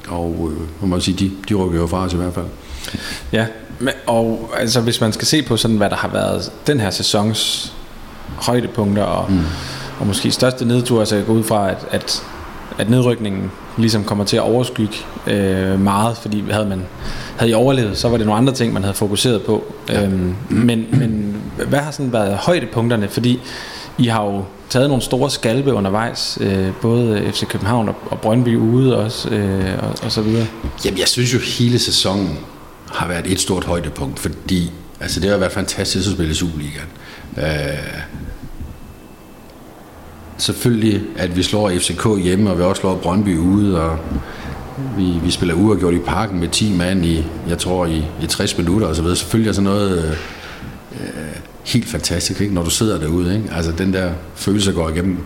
og øh, må man sige, de, de rykker jo fra os i hvert fald. Ja, men, og altså hvis man skal se på sådan, hvad der har været den her sæsons højdepunkter og, mm. og måske største nedtur, så jeg går ud fra, at, at, at nedrykningen ligesom kommer til at overskygge øh, meget, fordi havde man havde I overlevet, så var det nogle andre ting, man havde fokuseret på. Ja. Øhm, men, men hvad har sådan været højdepunkterne? Fordi I har jo taget nogle store skalpe undervejs, øh, både FC København og, og Brøndby ude også, øh, og, og så videre. Jamen, jeg synes jo, hele sæsonen har været et stort højdepunkt, fordi altså, det har været fantastisk at spille i Superligaen. Øh, selvfølgelig, at vi slår FCK hjemme, og vi også slår Brøndby ude, og vi, vi spiller uafgjort i parken med 10 mand i, jeg tror, i, i 60 minutter og så videre. Selvfølgelig er sådan noget øh, øh, helt fantastisk, ikke? når du sidder derude. Ikke? Altså den der følelse går igennem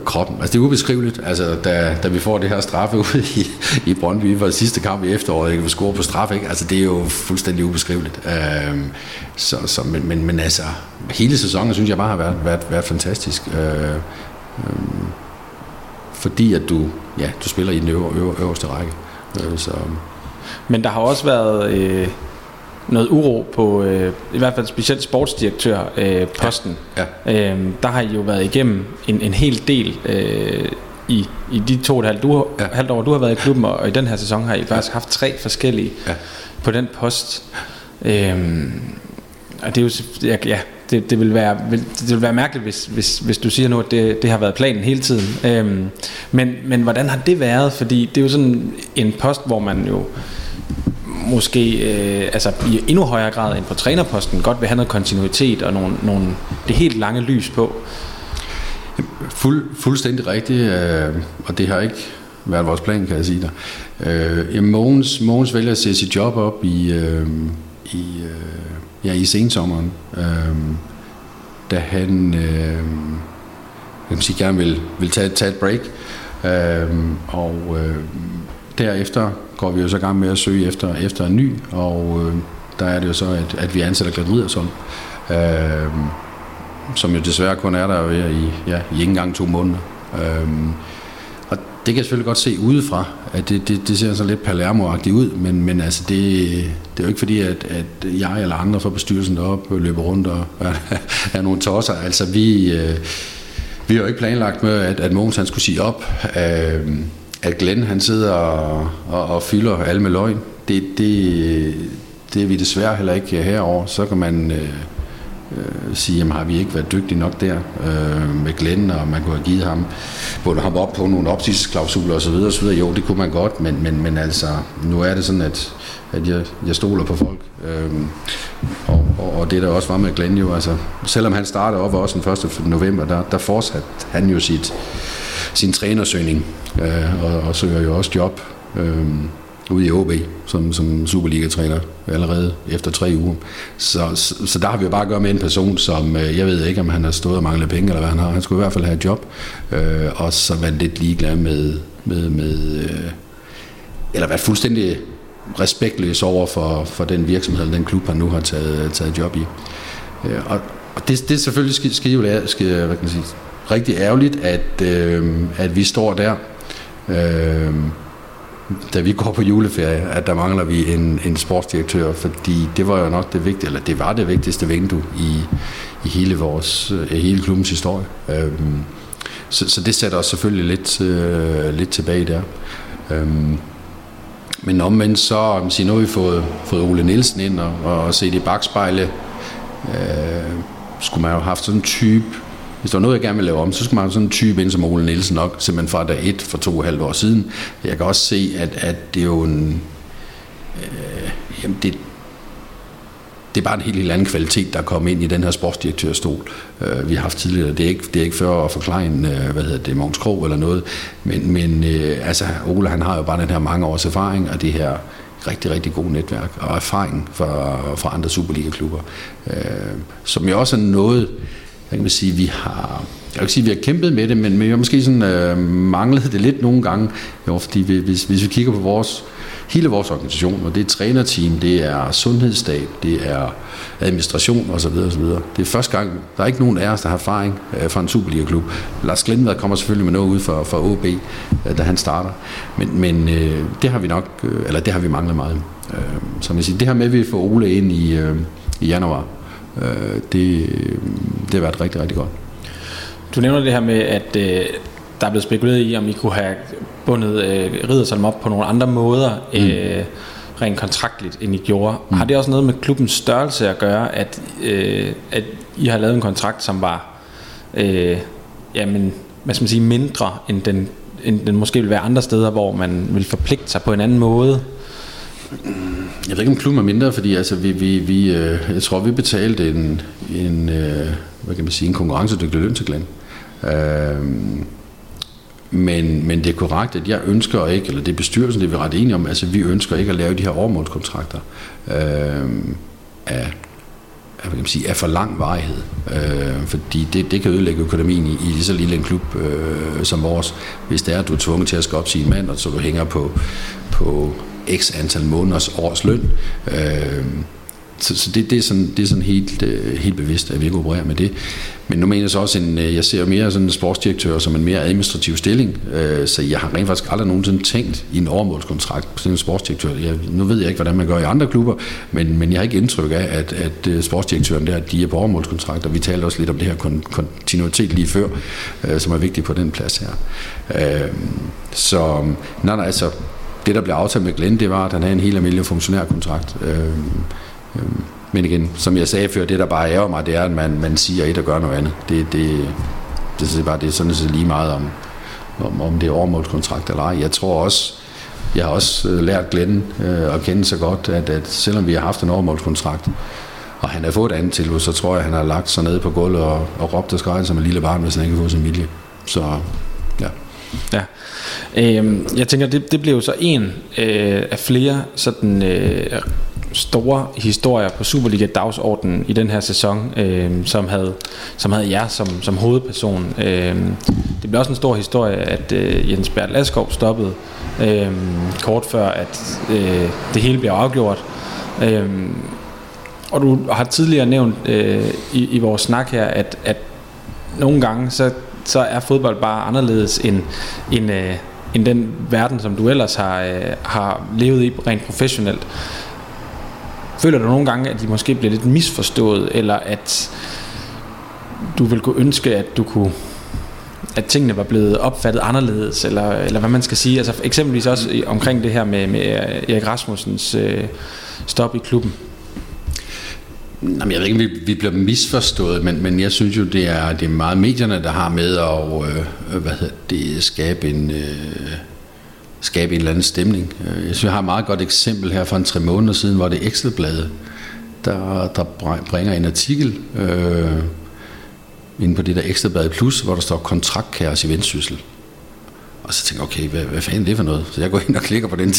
kroppen. Altså det er ubeskriveligt, altså, da, da vi får det her straffe (laughs) ude i, i Brøndby for sidste kamp i efteråret, ikke? vi scorer på straf, ikke? Altså det er jo fuldstændig ubeskriveligt. Øhm, så, så, men, men, men altså, hele sæsonen synes jeg bare har været, været, været fantastisk. Øh, øh, fordi at du, ja, du spiller i den øver, øver, øverste række. Øh, så. Men der har også været øh, noget uro på, øh, i hvert fald specielt sportsdirektør øh, posten. Ja. Ja. Øh, der har I jo været igennem en, en hel del øh, i, i de to og et halvt, du, ja. halvt år, du har været i klubben, og, og i den her sæson har I faktisk haft tre forskellige ja. på den post. Øh, og det er jo, ja, det, det, vil være, det vil være mærkeligt, hvis, hvis, hvis du siger nu, at det, det har været planen hele tiden. Øhm, men, men hvordan har det været? Fordi det er jo sådan en post, hvor man jo måske øh, altså i endnu højere grad end på trænerposten godt vil have noget kontinuitet og nogle, nogle, det helt lange lys på. Fuld, fuldstændig rigtigt, øh, og det har ikke været vores plan, kan jeg sige dig. Øh, Mogens, Mogens vælger at sætte sit job op i, øh, i øh, ja, i sensommeren, øh, da han øh, jeg sige, gerne vil, vil tage, tage et break. Øh, og øh, derefter går vi jo så i gang med at søge efter, efter en ny, og øh, der er det jo så, at, at vi ansætter Glenn Riddersson, øh, som jo desværre kun er der i, ja, i ikke engang to måneder. Øh, det kan jeg selvfølgelig godt se udefra, at det, det, det ser så lidt palermo ud, men, men altså det, det er jo ikke fordi, at, at jeg eller andre fra bestyrelsen deroppe løber rundt og (laughs) er nogle tosser. Altså vi, øh, vi har jo ikke planlagt med, at, at Mogens han skulle sige op, øh, at Glenn han sidder og, og, og fylder alle med løgn. Det, det, det er vi desværre heller ikke herover. Så kan man... Øh, øh, sige, jamen har vi ikke været dygtige nok der øh, med Glenn, og man kunne have givet ham, både ham op på nogle opsigelsesklausuler osv. osv. Jo, det kunne man godt, men, men, men altså, nu er det sådan, at, at jeg, jeg stoler på folk. Øh, og, og, og, det der også var med Glenn jo, altså, selvom han startede op også den 1. november, der, der fortsatte han jo sit, sin trænersøgning, øh, og, og søger jo også job øh, ude i OB som, som Superliga-træner allerede efter tre uger. Så, så, så der har vi jo bare at gøre med en person, som øh, jeg ved ikke, om han har stået og manglet penge, eller hvad han har. Han skulle i hvert fald have et job, øh, og så være lidt ligeglad med, med, med øh, eller være fuldstændig respektløs over for, for den virksomhed, eller den klub, han nu har taget, taget job i. Øh, og, og det, det er selvfølgelig skal, skal jo skal, hvad kan man sige, rigtig ærgerligt, at, øh, at vi står der, øh, da vi går på juleferie, at der mangler vi en, en sportsdirektør, fordi det var jo nok det vigtigste, eller det var det vigtigste vindue i, i hele vores, øh, i hele klubbens historie. Øh, så, så det sætter os selvfølgelig lidt, øh, lidt tilbage der. Øh, men omvendt så, sige, nu har vi fået, fået Ole Nielsen ind og, og set i bagspejle. Øh, skulle man jo have haft sådan en type, hvis der var noget, jeg gerne vil lave om, så skulle man have sådan en type ind som Ole Nielsen nok, simpelthen fra dag et for to og halvt år siden. Jeg kan også se, at, at det er jo en... Øh, jamen det, det er bare en helt, helt anden kvalitet, der er kommet ind i den her sportsdirektørstol, øh, vi har haft tidligere. Det er ikke, det er ikke før at forklare en, øh, hvad hedder det, Mogens Krog eller noget, men, men øh, altså, Ole han har jo bare den her mange års erfaring, og det her rigtig, rigtig god netværk og erfaring fra, fra andre Superliga-klubber, øh, som jo også er noget, øh, kan sige, vi har, jeg vil ikke sige, at vi har kæmpet med det, men vi har måske sådan, øh, manglet det lidt nogle gange, jo, fordi vi, hvis, hvis vi kigger på vores hele vores organisation, og det er trænerteam, det er sundhedsstab, det er administration osv. osv. Det er første gang, der er ikke nogen af os, der har erfaring øh, fra en Superliga-klub. Lars Glindvad kommer selvfølgelig med noget ud fra, fra OB, øh, da han starter. Men, men øh, det har vi nok, øh, eller det har vi manglet meget. Øh, så man siger, det her med, at vi får Ole ind i, øh, i januar, øh, det, det har været rigtig, rigtig godt. Du nævner det her med, at øh, der er blevet spekuleret i, om I kunne have bundet øh, Riddersalm op på nogle andre måder, mm. øh, rent kontraktligt, end I gjorde. Mm. Har det også noget med klubbens størrelse at gøre, at, øh, at I har lavet en kontrakt, som var øh, jamen, hvad skal man sige, mindre, end den, end den måske vil være andre steder, hvor man vil forpligte sig på en anden måde? Jeg ved ikke, om klubben er mindre, fordi altså, vi, vi, vi, øh, jeg tror, vi betalte en, en, øh, hvad kan man sige, en konkurrencedygtig løn til Glenn. Øh, men, men det er korrekt, at jeg ønsker ikke, eller det er bestyrelsen, det er vi ret enige om, altså vi ønsker ikke at lave de her overmålskontrakter øh, af, af, kan man sige, af for lang varighed. Øh, fordi det, det kan ødelægge økonomien i, i lige så lille en klub øh, som vores, hvis det er, at du er tvunget til at skal op en mand, og så du hænger på, på x antal måneders års løn. Øh, så, så det, det, er sådan, det er sådan helt, øh, helt bevidst, at vi ikke opererer med det. Men nu mener jeg så også, en, øh, jeg ser mere sådan en sportsdirektør som en mere administrativ stilling, øh, så jeg har rent faktisk aldrig nogensinde tænkt i en overmålskontrakt på sådan en sportsdirektør. Jeg, nu ved jeg ikke, hvordan man gør i andre klubber, men, men jeg har ikke indtryk af, at, at øh, sportsdirektøren der, de er på overmålskontrakt, og vi talte også lidt om det her kontinuitet lige før, øh, som er vigtigt på den plads her. Øh, så nej, nej, altså, det der blev aftalt med Glenn, det var, at han havde en helt almindelig funktionærkontrakt. Øh, Øhm, men igen, som jeg sagde før, det der bare ærger mig, det er, at man, man siger et og gør noget andet. Det, det, det, er bare det er sådan set lige meget om, om, om det er overmålskontrakt eller ej. Jeg tror også, jeg har også øh, lært Glenn øh, at kende så godt, at, at selvom vi har haft en overmålskontrakt, og han har fået et andet tilbud, så tror jeg, at han har lagt sig ned på gulvet og, og råbt og skrejet som en lille barn, hvis han ikke har fået sin vilje. Så ja. Øhm, jeg tænker, det, det blev jo så en øh, af flere sådan øh, store historier på Superliga dagsordenen i den her sæson, øh, som havde som havde jer som som hovedperson. Øh, det blev også en stor historie, at øh, Jens Bert Laskov stoppede øh, kort før, at øh, det hele blev afgjort. Øh, og du har tidligere nævnt øh, i, i vores snak her, at, at nogle gange så, så er fodbold bare anderledes end, end, øh, end den verden, som du ellers har, øh, har levet i rent professionelt. Føler du nogle gange, at de måske bliver lidt misforstået, eller at du vil kunne ønske, at du kunne at tingene var blevet opfattet anderledes, eller, eller hvad man skal sige. Altså eksempelvis også omkring det her med, med øh, Erik Rasmussens øh, stop i klubben. Jamen, jeg ved ikke, vi, vi bliver misforstået, men, men jeg synes jo, det er, det er meget medierne, der har med at øh, hvad hedder det, skabe en... Øh, skabe en eller anden stemning. Øh, jeg synes, jeg har et meget godt eksempel her fra en tre måneder siden, hvor det er Ekstrabladet, der, der bringer en artikel øh, inde på det der Ekstrabladet Plus, hvor der står kontraktkaos i Vendsyssel. Og så tænker jeg, okay, hvad, hvad fanden er det for noget? Så jeg går ind og klikker på den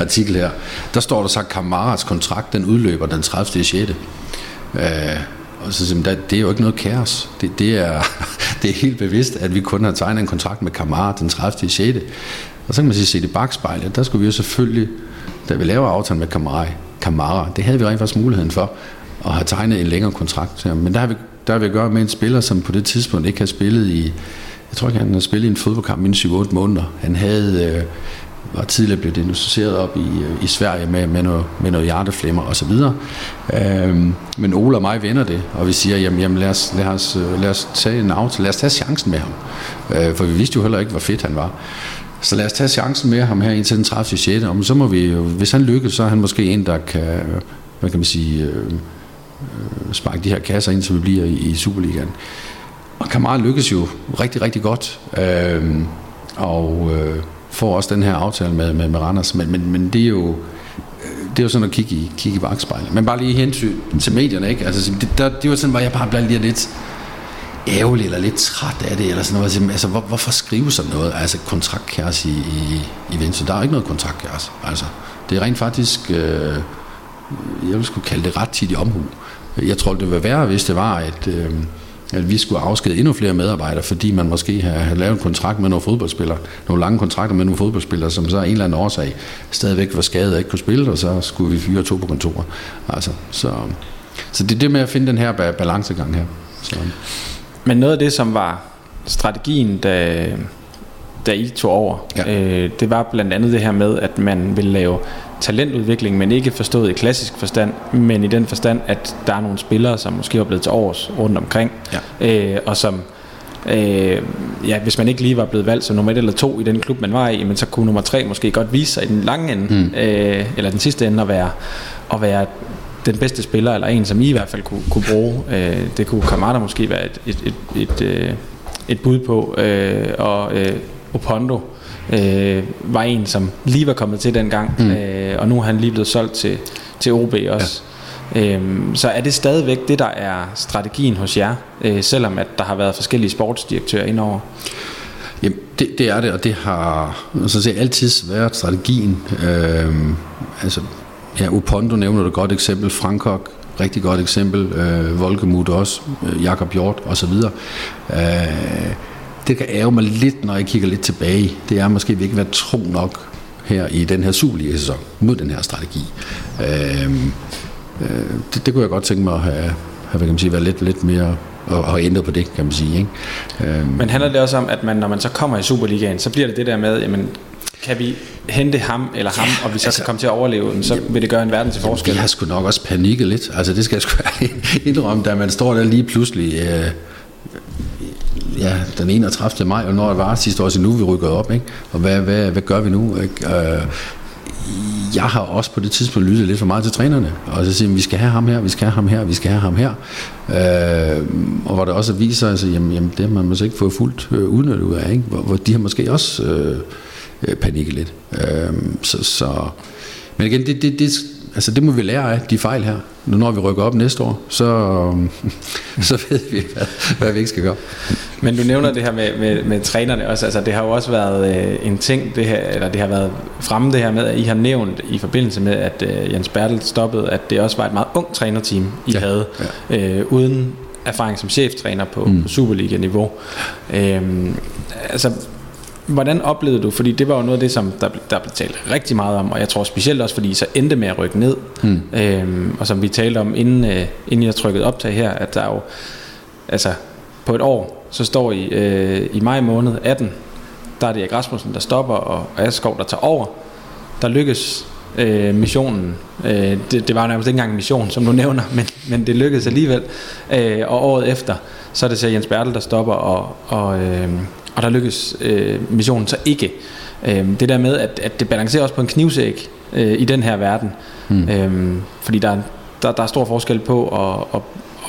artikel her. Der står der så, Kamaras kontrakt, den udløber den 30. 6. Øh, og så siger det er jo ikke noget kaos. Det, det, er, (laughs) det er helt bevidst, at vi kun har tegnet en kontrakt med Kamara den 30. 6. Og så kan man sige, se det bagspejlet, der skulle vi jo selvfølgelig, da vi laver aftalen med Kamara, Kamara, det havde vi rent faktisk muligheden for, at have tegnet en længere kontrakt. Men der har vi, der har vi at gøre med en spiller, som på det tidspunkt ikke har spillet i, jeg tror ikke, han har spillet i en fodboldkamp i 7-8 måneder. Han havde, øh, var tidligere blevet diagnosticeret op i, øh, i Sverige med, med, noget, med noget hjerteflimmer osv. Øhm, men Ole og mig vender det, og vi siger, jamen, jamen lad, os, lad, os, øh, lad os tage en aftale, lad os tage chancen med ham. Øh, for vi vidste jo heller ikke, hvor fedt han var. Så lad os tage chancen med ham her indtil den 30. 6. Og så må vi, hvis han lykkes, så er han måske en, der kan, øh, hvad kan man sige, øh, sparke de her kasser ind, så vi bliver i, i Superligaen. Og Kamara lykkes jo rigtig, rigtig godt. Øh, og øh, får også den her aftale med, med, med Randers. Men, men, men det er jo øh, det er jo sådan at kigge i, kigge i bagspejlet. Men bare lige hensyn til medierne, ikke? Altså, det, der, det var sådan, hvor jeg bare blev lidt ærgerlig eller lidt træt af det, eller sådan noget. Altså, hvor, hvorfor skrive sådan noget? Altså, kontraktkæres i, i, i Venstre. Der er ikke noget kontraktkæres. Altså, det er rent faktisk, øh, jeg vil skulle kalde det ret tit i omhu. Jeg tror, det ville være værre, hvis det var, at, øh, at vi skulle afskede endnu flere medarbejdere, fordi man måske har, lavet en kontrakt med nogle fodboldspillere, nogle lange kontrakter med nogle fodboldspillere, som så af en eller anden årsag stadigvæk var skadet og ikke kunne spille, og så skulle vi fyre to på kontoret. Altså, så, så det er det med at finde den her balancegang her. Så. Men noget af det, som var strategien, da, da I tog over, ja. øh, det var blandt andet det her med, at man ville lave talentudvikling, men ikke forstået i klassisk forstand, men i den forstand, at der er nogle spillere, som måske er blevet til års rundt omkring, ja. øh, og som øh, ja, hvis man ikke lige var blevet valgt som nummer et eller to i den klub, man var i, men så kunne nummer tre måske godt vise sig i den lange ende, mm. øh, eller den sidste ende, at være, at være den bedste spiller, eller en, som I i hvert fald kunne, kunne bruge. Øh, det kunne Kamada måske være et, et, et, et, øh, et bud på, øh, og øh, Opondo øh, var en, som lige var kommet til dengang, mm. øh, og nu er han lige blevet solgt til, til OB også. Ja. Øhm, så er det stadigvæk det, der er strategien hos jer, øh, selvom at der har været forskellige sportsdirektører indover? Jamen, det, det er det, og det har så set, altid været strategien. Øhm, altså, ja, Upondo nævner du et godt eksempel, Frankok, rigtig godt eksempel, øh, Volkemut også, øh, Jakob Hjort osv. Øh, det kan ære mig lidt, når jeg kigger lidt tilbage. Det er måske, at vi ikke været tro nok her i den her Superliga-sæson mod den her strategi. Øh, øh, det, det kunne jeg godt tænke mig at have, have kan man sige, været lidt, lidt mere og, og ændret på det, kan man sige. Ikke? Øhm. Men handler det også om, at man, når man så kommer i Superligaen, så bliver det det der med, jamen, kan vi hente ham eller ham, ja, og vi så altså, kan komme til at overleve så vil det gøre en verden til forskel. Jeg har sgu nok også panikket lidt. Altså det skal jeg sgu (laughs) indrømme, da man står der lige pludselig... Øh, ja, den 31. maj, og når det var sidste år, så nu vi rykker op, ikke? og hvad, hvad, hvad gør vi nu? Ikke? Øh, jeg har også på det tidspunkt lyttet lidt for meget til trænerne, og så siger vi skal have ham her, vi skal have ham her, vi skal have ham her. Øh, og hvor det også viser, altså, jamen, jamen, det har man måske ikke fået fuldt øh, udnyttet ud af, ikke? Hvor, hvor de har måske også øh, øh panikket lidt. Øh, så, så, men igen, det, det, det, altså det må vi lære af, de fejl her. Nu når vi rykker op næste år, så, (laughs) så ved vi, hvad, hvad vi ikke skal gøre. Men du nævner det her med, med, med trænerne også. Altså det har jo også været øh, en ting, det her, eller det har været fremme det her med, at I har nævnt i forbindelse med, at øh, Jens Bertel stoppede, at det også var et meget ung trænerteam, I ja, havde, ja. Øh, uden erfaring som cheftræner på, mm. på Superliga-niveau. Øh, altså Hvordan oplevede du, fordi det var jo noget af det, som der, der blev talt rigtig meget om, og jeg tror specielt også, fordi I så endte med at rykke ned, mm. øhm, og som vi talte om, inden, øh, inden jeg trykkede optag her, at der er jo, altså på et år, så står I øh, i maj måned 18, der er det Erik Rasmussen, der stopper, og Askov, der tager over. Der lykkes øh, missionen. Øh, det, det var nærmest ikke engang en mission, som du (laughs) nævner, men, men det lykkedes alligevel. Øh, og året efter, så er det så Jens Bertel, der stopper, og, og øh, og der lykkes øh, missionen så ikke. Øh, det der med, at, at det balancerer også på en knivsæg øh, i den her verden. Mm. Øh, fordi der, der, der er stor forskel på at, at,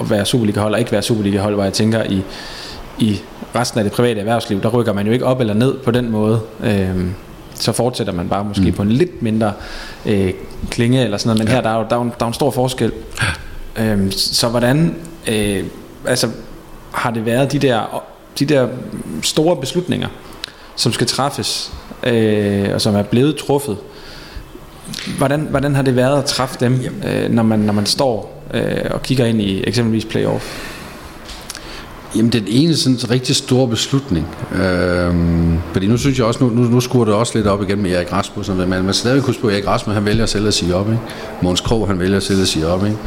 at være Superliga-hold og ikke være Superliga-hold, hvor jeg tænker i, i resten af det private erhvervsliv, der rykker man jo ikke op eller ned på den måde. Øh, så fortsætter man bare måske mm. på en lidt mindre øh, klinge eller sådan noget, men ja. her der er jo der er, der er en stor forskel. Ja. Øh, så hvordan øh, altså, har det været de der de der store beslutninger, som skal træffes, øh, og som er blevet truffet. Hvordan, hvordan har det været at træffe dem, øh, når, man, når man står øh, og kigger ind i eksempelvis playoff? Jamen den ene sådan rigtig store beslutning. Øhm, fordi nu synes jeg også, nu, nu, nu skruer det også lidt op igen med Erik Rasmussen. Men man man stadig kunne på, Erik Rasmussen han vælger selv at sige op. Ikke? Måns Krog han vælger selv at sige op. Ikke?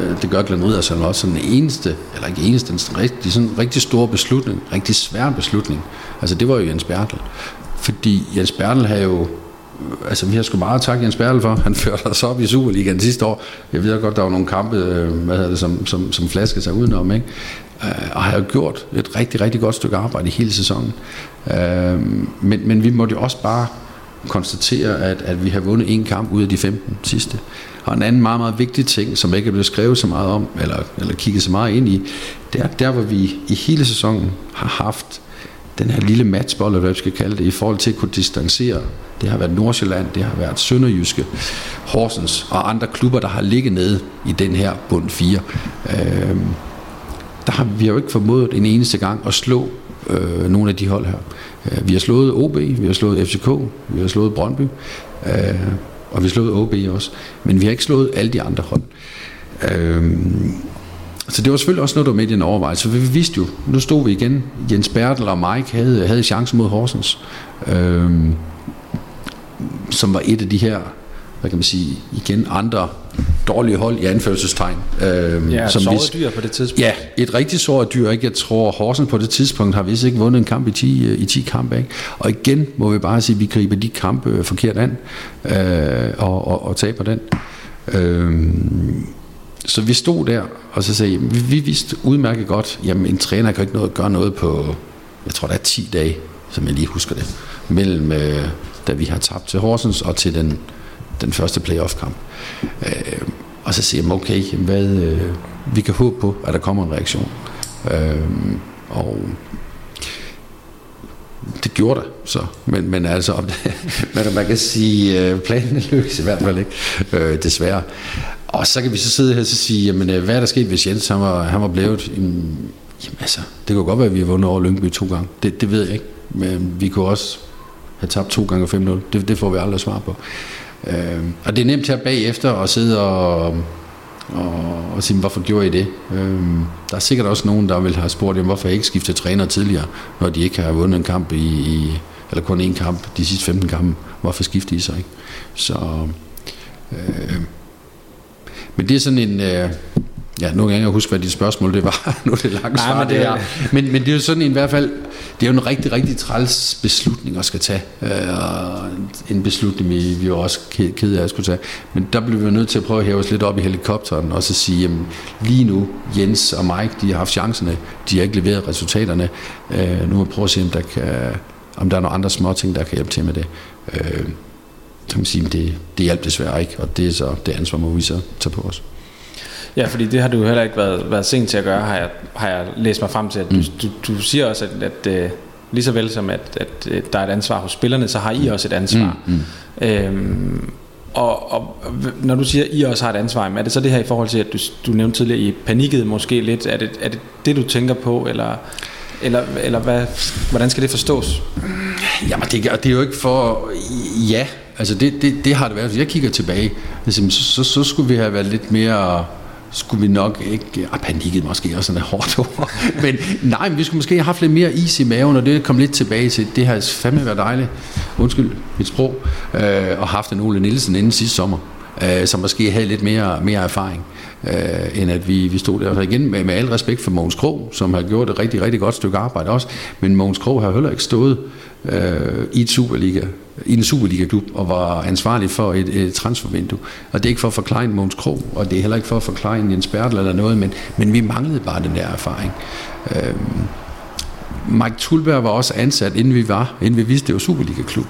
Øh, det gør Glenn Riddersson også. Sådan den eneste, eller ikke eneste, den rigtig, sådan en rigtig stor beslutning. Rigtig svær beslutning. Altså det var jo Jens Bertel. Fordi Jens Bertel havde jo øh, altså vi har sgu meget tak Jens Bertel for. Han (laughs) førte os op i Superligaen sidste år. Jeg ved godt, der var nogle kampe, øh, hvad hedder det, som, som, som flaskede sig udenom. Ikke? Øh, og har gjort et rigtig, rigtig godt stykke arbejde i hele sæsonen. Øh, men, men vi måtte jo også bare konstatere, at, at vi har vundet en kamp ud af de 15 sidste. Og en anden meget, meget vigtig ting, som ikke er blevet skrevet så meget om, eller, eller kigget så meget ind i, det er der, hvor vi i hele sæsonen har haft den her lille matchbold, eller hvad vi skal kalde det, i forhold til at kunne distancere. Det har været Nordsjælland, det har været Sønderjyske, Horsens og andre klubber, der har ligget nede i den her bund 4. Øh, der har vi jo ikke formået en eneste gang at slå øh, nogle af de hold her. Øh, vi har slået OB, vi har slået FCK, vi har slået Brøndby, øh, og vi har slået OB også. Men vi har ikke slået alle de andre hold. Øh, så det var selvfølgelig også noget, der var med i den overvejelse. For vi vidste jo, nu stod vi igen, Jens Bertel og Mike havde, havde chance mod Horsens, øh, som var et af de her hvad kan man sige, igen andre dårlige hold i anførselstegn. Øh, ja, som vi, dyr på det tidspunkt. Ja, et rigtig såret dyr. Ikke? Jeg tror, Horsen på det tidspunkt har vist ikke vundet en kamp i 10, øh, i 10 kampe. Ikke? Og igen må vi bare sige, at vi griber de kampe øh, forkert an øh, og, og, og taber den. Øh, så vi stod der, og så sagde vi, vi vidste udmærket godt, jamen en træner kan ikke noget, gøre noget på, jeg tror der er 10 dage, som jeg lige husker det, mellem øh, da vi har tabt til Horsens og til den den første playoff-kamp. Øh, og så siger jeg, okay, hvad, øh, vi kan håbe på, at der kommer en reaktion. Øh, og det gjorde der så. Men, men altså, (laughs) men man kan sige, øh, planen lykkes i hvert fald ikke, øh, desværre. Og så kan vi så sidde her og sige, jamen, øh, hvad er der sket, hvis Jens han var, han var blevet... Jamen, altså, det kunne godt være, at vi har vundet over Lyngby to gange. Det, det ved jeg ikke. Men vi kunne også have tabt to gange 5-0. Det, det får vi aldrig svar på. Øh, og det er nemt her bagefter at sidde og, og, og sige, hvorfor gjorde I det? Øh, der er sikkert også nogen, der vil have spurgt, jamen, hvorfor jeg ikke skiftet træner tidligere, når de ikke har vundet en kamp i, i eller kun én kamp de sidste 15 kampe. Hvorfor skifter I så ikke? Så, øh, men det er sådan en... Øh, Ja, nu kan jeg ikke huske, hvad dit spørgsmål det var. (laughs) nu er det langt svar, men det, det er. Men, men det er jo sådan i hvert fald, det er jo en rigtig, rigtig træls beslutning at skal tage. Øh, en beslutning, vi, vi er også ked af at skulle tage. Men der blev vi nødt til at prøve at hæve os lidt op i helikopteren, og så sige, jamen lige nu, Jens og Mike, de har haft chancerne, de har ikke leveret resultaterne. Øh, nu må vi prøve at se, om der, kan, om der er nogle andre små ting, der kan hjælpe til med det. Øh, så kan man sige, det, det hjælper desværre ikke, og det er så det ansvar, må vi så tage på os. Ja, fordi det har du heller ikke været, været sent til at gøre, har jeg, har jeg læst mig frem til. At mm. du, du, du siger også, at, at, at øh, lige så vel som at, at, at der er et ansvar hos spillerne, så har I også et ansvar. Mm. Mm. Øhm, og, og når du siger, at I også har et ansvar, er det så det her i forhold til, at du, du nævnte tidligere, I panikket måske lidt? Er det, er det det, du tænker på, eller, eller, eller hvad, hvordan skal det forstås? Jamen, det, det er jo ikke for... Ja, altså det, det, det har det været. Hvis jeg kigger tilbage, så, så, så skulle vi have været lidt mere skulle vi nok ikke, ah, panikket måske også sådan et hårdt ord, (laughs) men nej, men vi skulle måske have haft lidt mere is i maven, og det kom lidt tilbage til, det har fandme været dejligt, undskyld mit sprog, øh, og haft en Ole Nielsen inden sidste sommer, øh, som måske havde lidt mere, mere erfaring, øh, end at vi, vi stod der. Så igen, med, med al respekt for Mogens Krog, som har gjort et rigtig, rigtig godt stykke arbejde også, men Mogens Krog har heller ikke stået øh, i et Superliga i en Superliga-klub og var ansvarlig for et, et transfervindue. Og det er ikke for at forklare en Måns Krog, og det er heller ikke for at forklare en Jens Bertel eller noget, men, men vi manglede bare den der erfaring. Øh, Mike Tulberg var også ansat, inden vi var, inden vi vidste, det var Superliga-klub.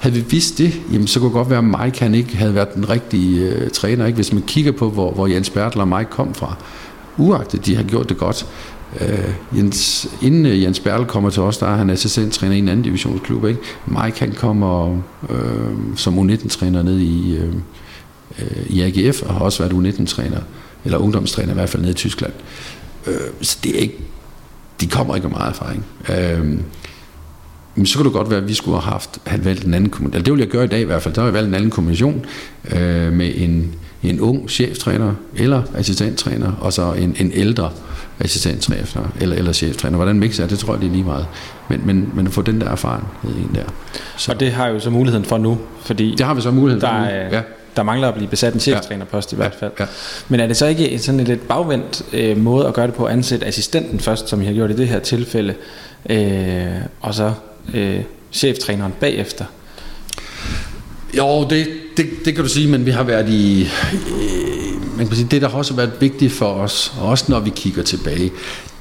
Havde vi vidst det, jamen, så kunne det godt være, at Mike han ikke havde været den rigtige øh, træner. Ikke? Hvis man kigger på, hvor, hvor Jens Bertel og Mike kom fra, uagtet de har gjort det godt, Øh, Jens, inden øh, Jens Bertel kommer til os, der er han assistenttræner i en anden divisionsklub. Ikke? Mike han kommer øh, som U19-træner ned i, øh, øh i AGF, og har også været U19-træner, eller ungdomstræner i hvert fald nede i Tyskland. Øh, så det er ikke, de kommer ikke med meget erfaring. Øh, men så kunne det godt være, at vi skulle have haft have valgt en anden kombination. Det vil jeg gøre i dag i hvert fald. Der har jeg valgt en anden kombination øh, med en, en ung cheftræner eller assistenttræner, og så en, en ældre assistenttræner eller, eller cheftræner. Hvordan mixer er, det tror jeg, det er lige meget. Men, men, men at få den der erfarenhed ind der. Så. Og det har jo så muligheden for nu, fordi det har vi så muligheden der, for nu. Ja. der mangler at blive besat en cheftrænerpost i hvert fald. Ja. Ja. Men er det så ikke sådan en lidt bagvendt øh, måde at gøre det på at ansætte assistenten først, som I har gjort i det her tilfælde, øh, og så øh, cheftræneren bagefter? Jo, det, det, det kan du sige, men vi har været i... Øh, man kan sige, det, der har også været vigtigt for os, også når vi kigger tilbage,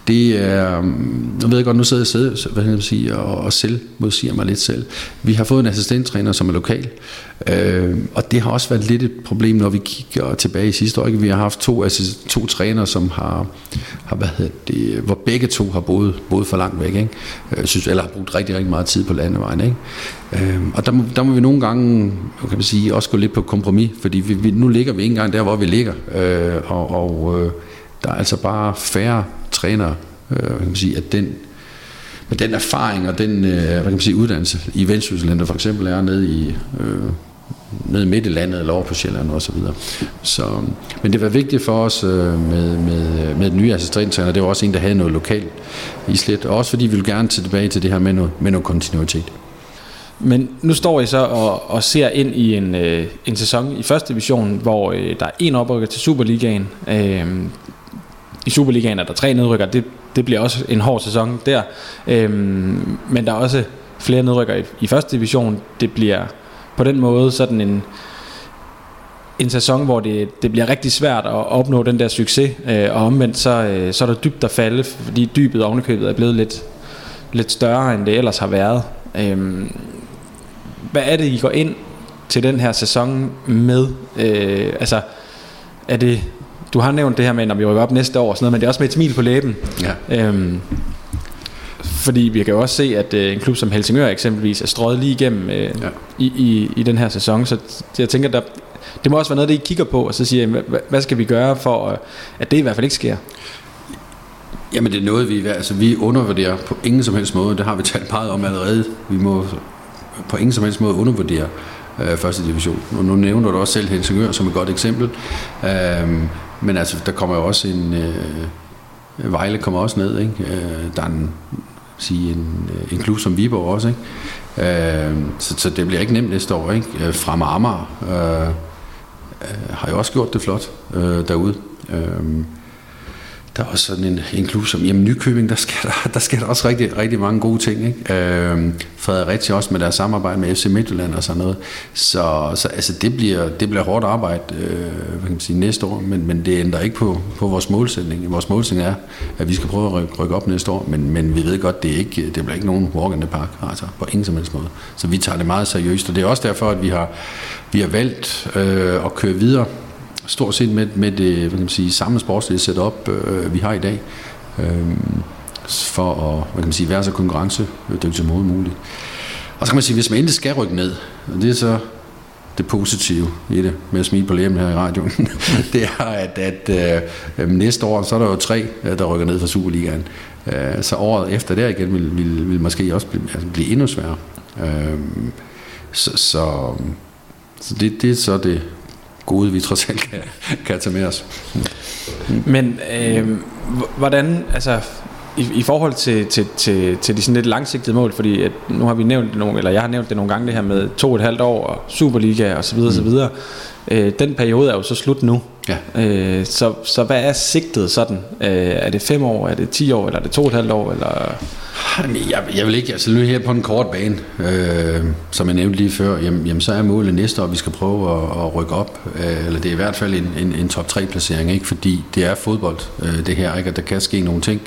det er, øhm, jeg ved godt, nu sidder jeg selv, hvad jeg sige, og, og selv modsiger mig lidt selv. Vi har fået en assistenttræner, som er lokal, øh, og det har også været lidt et problem, når vi kigger tilbage i sidste år. Ikke? Vi har haft to, altså, to trænere, som har, har hvad hedder det, hvor begge to har boet, boet for langt væk, ikke? Jeg øh, synes, eller har brugt rigtig, rigtig meget tid på landevejen. Ikke? Øh, og der må, der må vi nogle gange, kan man sige, også gå lidt på kompromis, fordi vi, vi, nu ligger vi ikke engang der, hvor vi ligger, øh, og, og øh, der er altså bare færre trænere, øh, kan man sige, at den, med den erfaring og den øh, hvad kan man sige, uddannelse i Vendsyssel, der for eksempel er nede i, øh, nede midt i landet eller over på Sjælland og så videre. Så, men det var vigtigt for os øh, med, med, med den nye assistenttræner. Det var også en, der havde noget lokalt i slet. Også fordi vi vil gerne tilbage til det her med noget, med noget kontinuitet. Men nu står I så og, og ser ind i en, øh, en sæson i første division, hvor øh, der er en oprykker til Superligaen. Øh, i Superligaen er der tre nedrykker. Det, det bliver også en hård sæson der. Øhm, men der er også flere nedrykker i, i første division. Det bliver på den måde sådan en, en sæson, hvor det, det bliver rigtig svært at opnå den der succes. Øh, og omvendt så, øh, så er der dybt at falde, fordi dybet ovenikøbet er blevet lidt, lidt større, end det ellers har været. Øh, hvad er det, I går ind til den her sæson med? Øh, altså, er det du har nævnt det her med, når vi rykker op næste år, sådan noget, men det er også med et smil på læben. Ja. Øhm, fordi vi kan jo også se, at øh, en klub som Helsingør eksempelvis er strøget lige igennem øh, ja. i, i, i den her sæson. Så jeg tænker, der, det må også være noget, det I kigger på, og så siger, hvad, hvad skal vi gøre for, at det i hvert fald ikke sker? Jamen det er noget, vi, altså, vi undervurderer på ingen som helst måde. Det har vi talt meget om allerede. Vi må på ingen som helst måde undervurdere øh, første division. Og nu nævner du også selv Helsingør som et godt eksempel. Øh, men altså, der kommer jo også en... Øh, Vejle kommer også ned, ikke? Øh, der er en, sige, en, øh, en klub som Viborg også, ikke? Øh, så, så det bliver ikke nemt næste år, ikke? Øh, fra Marmar øh, øh, har jo også gjort det flot øh, derude. Øh, der er også sådan en, en klub som jamen, Nykøbing, der skal der, der skal der også rigtig, rigtig mange gode ting. Ikke? Øh, Fredericia også med deres samarbejde med FC Midtjylland og sådan noget. Så, så altså, det, bliver, det bliver hårdt arbejde øh, hvad kan man sige, næste år, men, men det ændrer ikke på, på vores målsætning. Vores målsætning er, at vi skal prøve at rykke, rykke op næste år, men, men vi ved godt, det, er ikke, det bliver ikke nogen walk in the park, altså på ingen som helst måde. Så vi tager det meget seriøst, og det er også derfor, at vi har, vi har valgt øh, at køre videre stort set med, med det hvad kan man sige, samme sportslige setup, øh, vi har i dag, øh, for at hvad kan man sige, være så konkurrencedygtig som muligt. Og så kan man sige, hvis man endelig skal rykke ned, og det er så det positive i det, med at smile på læben her i radioen, (laughs) det er, at, at øh, næste år, så er der jo tre, øh, der rykker ned fra Superligaen. Øh, så året efter der igen vil, vil, vil måske også blive, altså blive endnu sværere. Øh, så, så, så det, det er så det, gode, vi trods alt kan, kan tage med os. Men øh, hvordan, altså i, i forhold til, til, til, til de sådan lidt langsigtede mål, fordi at nu har vi nævnt det nogle, eller jeg har nævnt det nogle gange det her med to og et halvt år og Superliga og så videre, mm. så videre. Øh, den periode er jo så slut nu. Ja. Øh, så, så hvad er sigtet sådan? Øh, er det fem år, er det ti år, eller er det to og et halvt år? Eller? Jeg, jeg vil ikke, altså nu her på en kort bane, øh, som jeg nævnte lige før, jamen, jamen så er målet næste år, at vi skal prøve at, at rykke op, øh, eller det er i hvert fald en, en, en top 3 placering, ikke? fordi det er fodbold, øh, det her, ikke? og der kan ske nogle ting.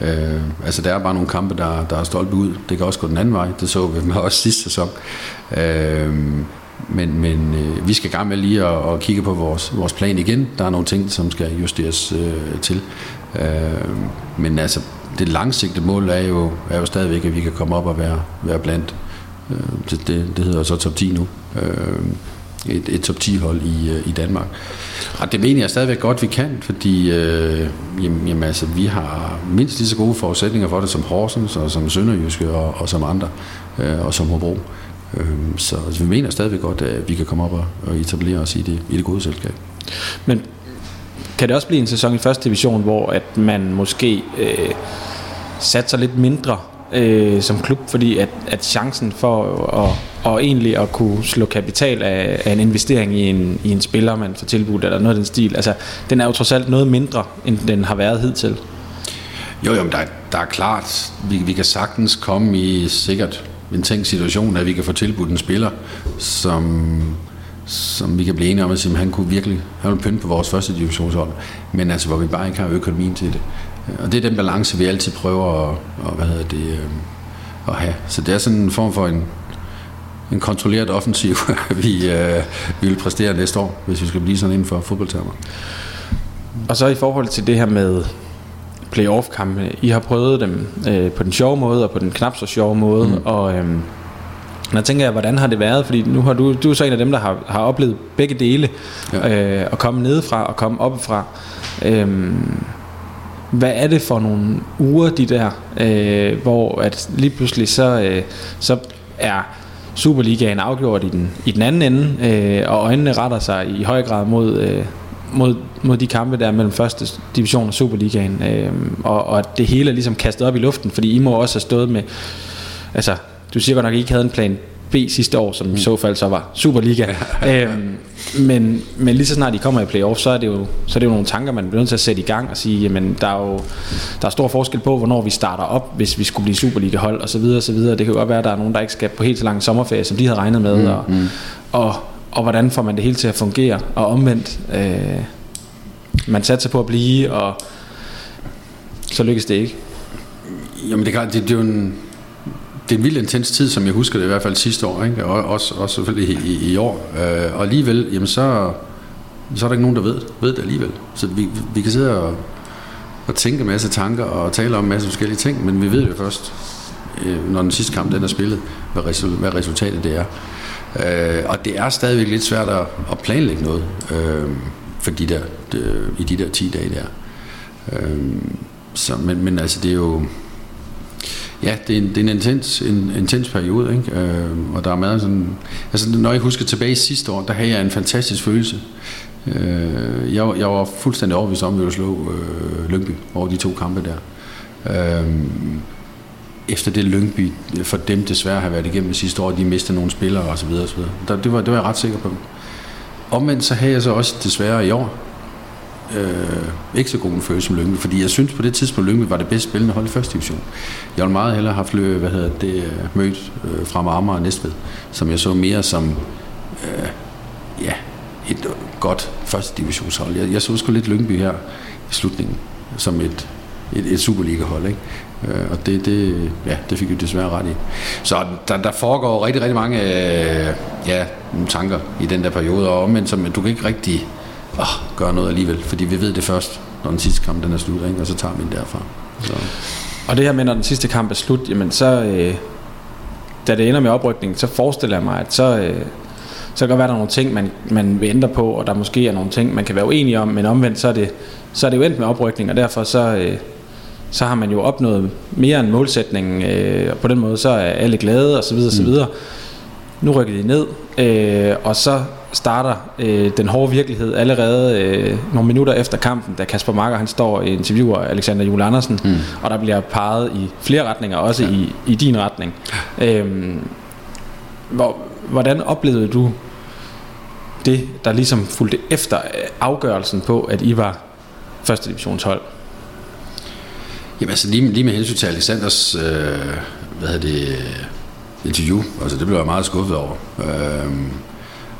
Øh, altså der er bare nogle kampe, der, der er stolt ud, det kan også gå den anden vej, det så vi med også sidste sæson. Øh, men, men øh, vi skal i gang med lige at, at kigge på vores, vores plan igen. Der er nogle ting, som skal justeres øh, til. Øh, men altså, det langsigtede mål er jo, er jo stadigvæk, at vi kan komme op og være, være blandt. Øh, det, det, det hedder så top 10 nu. Øh, et, et top 10 hold i, øh, i Danmark. Og det mener jeg stadigvæk godt, vi kan, fordi øh, jamen, jamen, altså, vi har mindst lige så gode forudsætninger for det som Horsens og som Sønderjyske og, og som andre, øh, og som Hobro. Øh, så altså, vi mener stadigvæk godt, at vi kan komme op og, og etablere os i det, i det gode selskab. Men kan det også blive en sæson i første division, hvor at man måske øh, satser lidt mindre øh, som klub, fordi at, at chancen for at, og egentlig at kunne slå kapital af, af en investering i en, i en spiller, man får tilbudt, eller noget af den stil, altså den er jo trods alt noget mindre, end den har været hidtil. Jo, jo, men der, der er klart, vi, vi kan sagtens komme i sikkert en tænkt situation, at vi kan få tilbudt en spiller, som, som vi kan blive enige om, at han kunne virkelig have pynte på vores første divisionshold, men altså, hvor vi bare ikke har økonomien til det. Og det er den balance, vi altid prøver at, og, hvad hedder det, øhm, at have. Så det er sådan en form for en, en kontrolleret offensiv, (laughs) vi, øh, vi vil præstere næste år, hvis vi skal blive sådan inden for fodboldtermer. Og så i forhold til det her med playoff-kampe, I har prøvet dem øh, på den sjove måde og på den knap så sjove måde, mm. og øh, når tænker jeg, hvordan har det været? Fordi nu har du, du er så en af dem, der har, har oplevet begge dele, ja. øh, at komme nedefra og komme oppefra. Øh, hvad er det for nogle uger, de der, øh, hvor at lige pludselig så, øh, så er Superligaen afgjort i den, i den anden ende, øh, og øjnene retter sig i høj grad mod, øh, mod, mod de kampe der mellem første division og Superligaen, øh, og, og at det hele er ligesom kastet op i luften, fordi I må også have stået med, altså du siger godt nok, at I ikke havde en plan B sidste år, som mm. i så fald så var Superliga. (laughs) øhm, men, men lige så snart de kommer i playoff, så er det jo, så er det jo nogle tanker, man bliver nødt til at sætte i gang og sige, jamen der er jo der er stor forskel på, hvornår vi starter op, hvis vi skulle blive Superliga-hold og så videre og så videre. Det kan jo godt være, at der er nogen, der ikke skal på helt så lang sommerferie, som de havde regnet med, mm. Og, mm. og, og hvordan får man det hele til at fungere, og omvendt. Øh, man satser på at blive, og så lykkes det ikke. Jamen det, det, det er jo en det er en vild intens tid, som jeg husker det i hvert fald sidste år, ikke? og også, også selvfølgelig i, i, i år. Øh, og alligevel, jamen så, så er der ikke nogen, der ved, ved det alligevel. Så vi, vi kan sidde og, og tænke en masse tanker og tale om en masse forskellige ting, men vi ved jo først, øh, når den sidste kamp den er spillet, hvad, resul, hvad resultatet det er. Øh, og det er stadigvæk lidt svært at, at planlægge noget øh, for de der, de, i de der 10 dage der. Øh, så, men, men altså det er jo Ja, det er en, det er en intens, en intens periode, ikke? Øh, og der er meget sådan... Altså, når jeg husker tilbage sidste år, der havde jeg en fantastisk følelse. Øh, jeg, jeg var fuldstændig overbevist om, at vi ville slå øh, Lyngby over de to kampe der. Øh, efter det Lyngby for dem desværre har været igennem sidste år, de mistede nogle spillere osv. osv. Der, det, var, det var jeg ret sikker på. Omvendt så havde jeg så også desværre i år øh, ikke så god en følelse som Lyngby, fordi jeg synes på det tidspunkt, Lyngby var det bedst spillende hold i første division. Jeg ville meget hellere have haft hvad hedder det, øh, mødt øh, fra Marmar og Næstved, som jeg så mere som øh, ja, et godt første divisionshold. Jeg, jeg så sgu lidt Lyngby her i slutningen, som et, et, et Superliga-hold, ikke? Øh, og det, det, ja, det fik vi desværre ret i. Så der, der foregår rigtig, rigtig mange øh, ja, tanker i den der periode, og omvendt, som du kan ikke rigtig åh, gøre noget alligevel, fordi vi ved det først, når den sidste kamp den er slut, ikke? og så tager vi den derfra. Så. Og det her med, når den sidste kamp er slut, jamen så, øh, da det ender med oprykningen, så forestiller jeg mig, at så, øh, så kan der være der nogle ting, man, man vil ændre på, og der måske er nogle ting, man kan være uenig om, men omvendt, så er det, så er det jo endt med oprykning, og derfor så, øh, så har man jo opnået mere end målsætningen, øh, og på den måde så er alle glade, og så videre, mm. videre. Nu rykker de ned, øh, og så starter øh, den hårde virkelighed allerede øh, nogle minutter efter kampen, da Kasper Marker han står og interviewer Alexander Jule Andersen, mm. og der bliver peget i flere retninger, også ja. i, i din retning. Øh, hvor, hvordan oplevede du det, der ligesom fulgte efter afgørelsen på, at I var første divisionshold? Jamen altså lige, lige med hensyn til Alexanders øh, hvad hedder det, interview, altså det blev jeg meget skuffet over. Øh,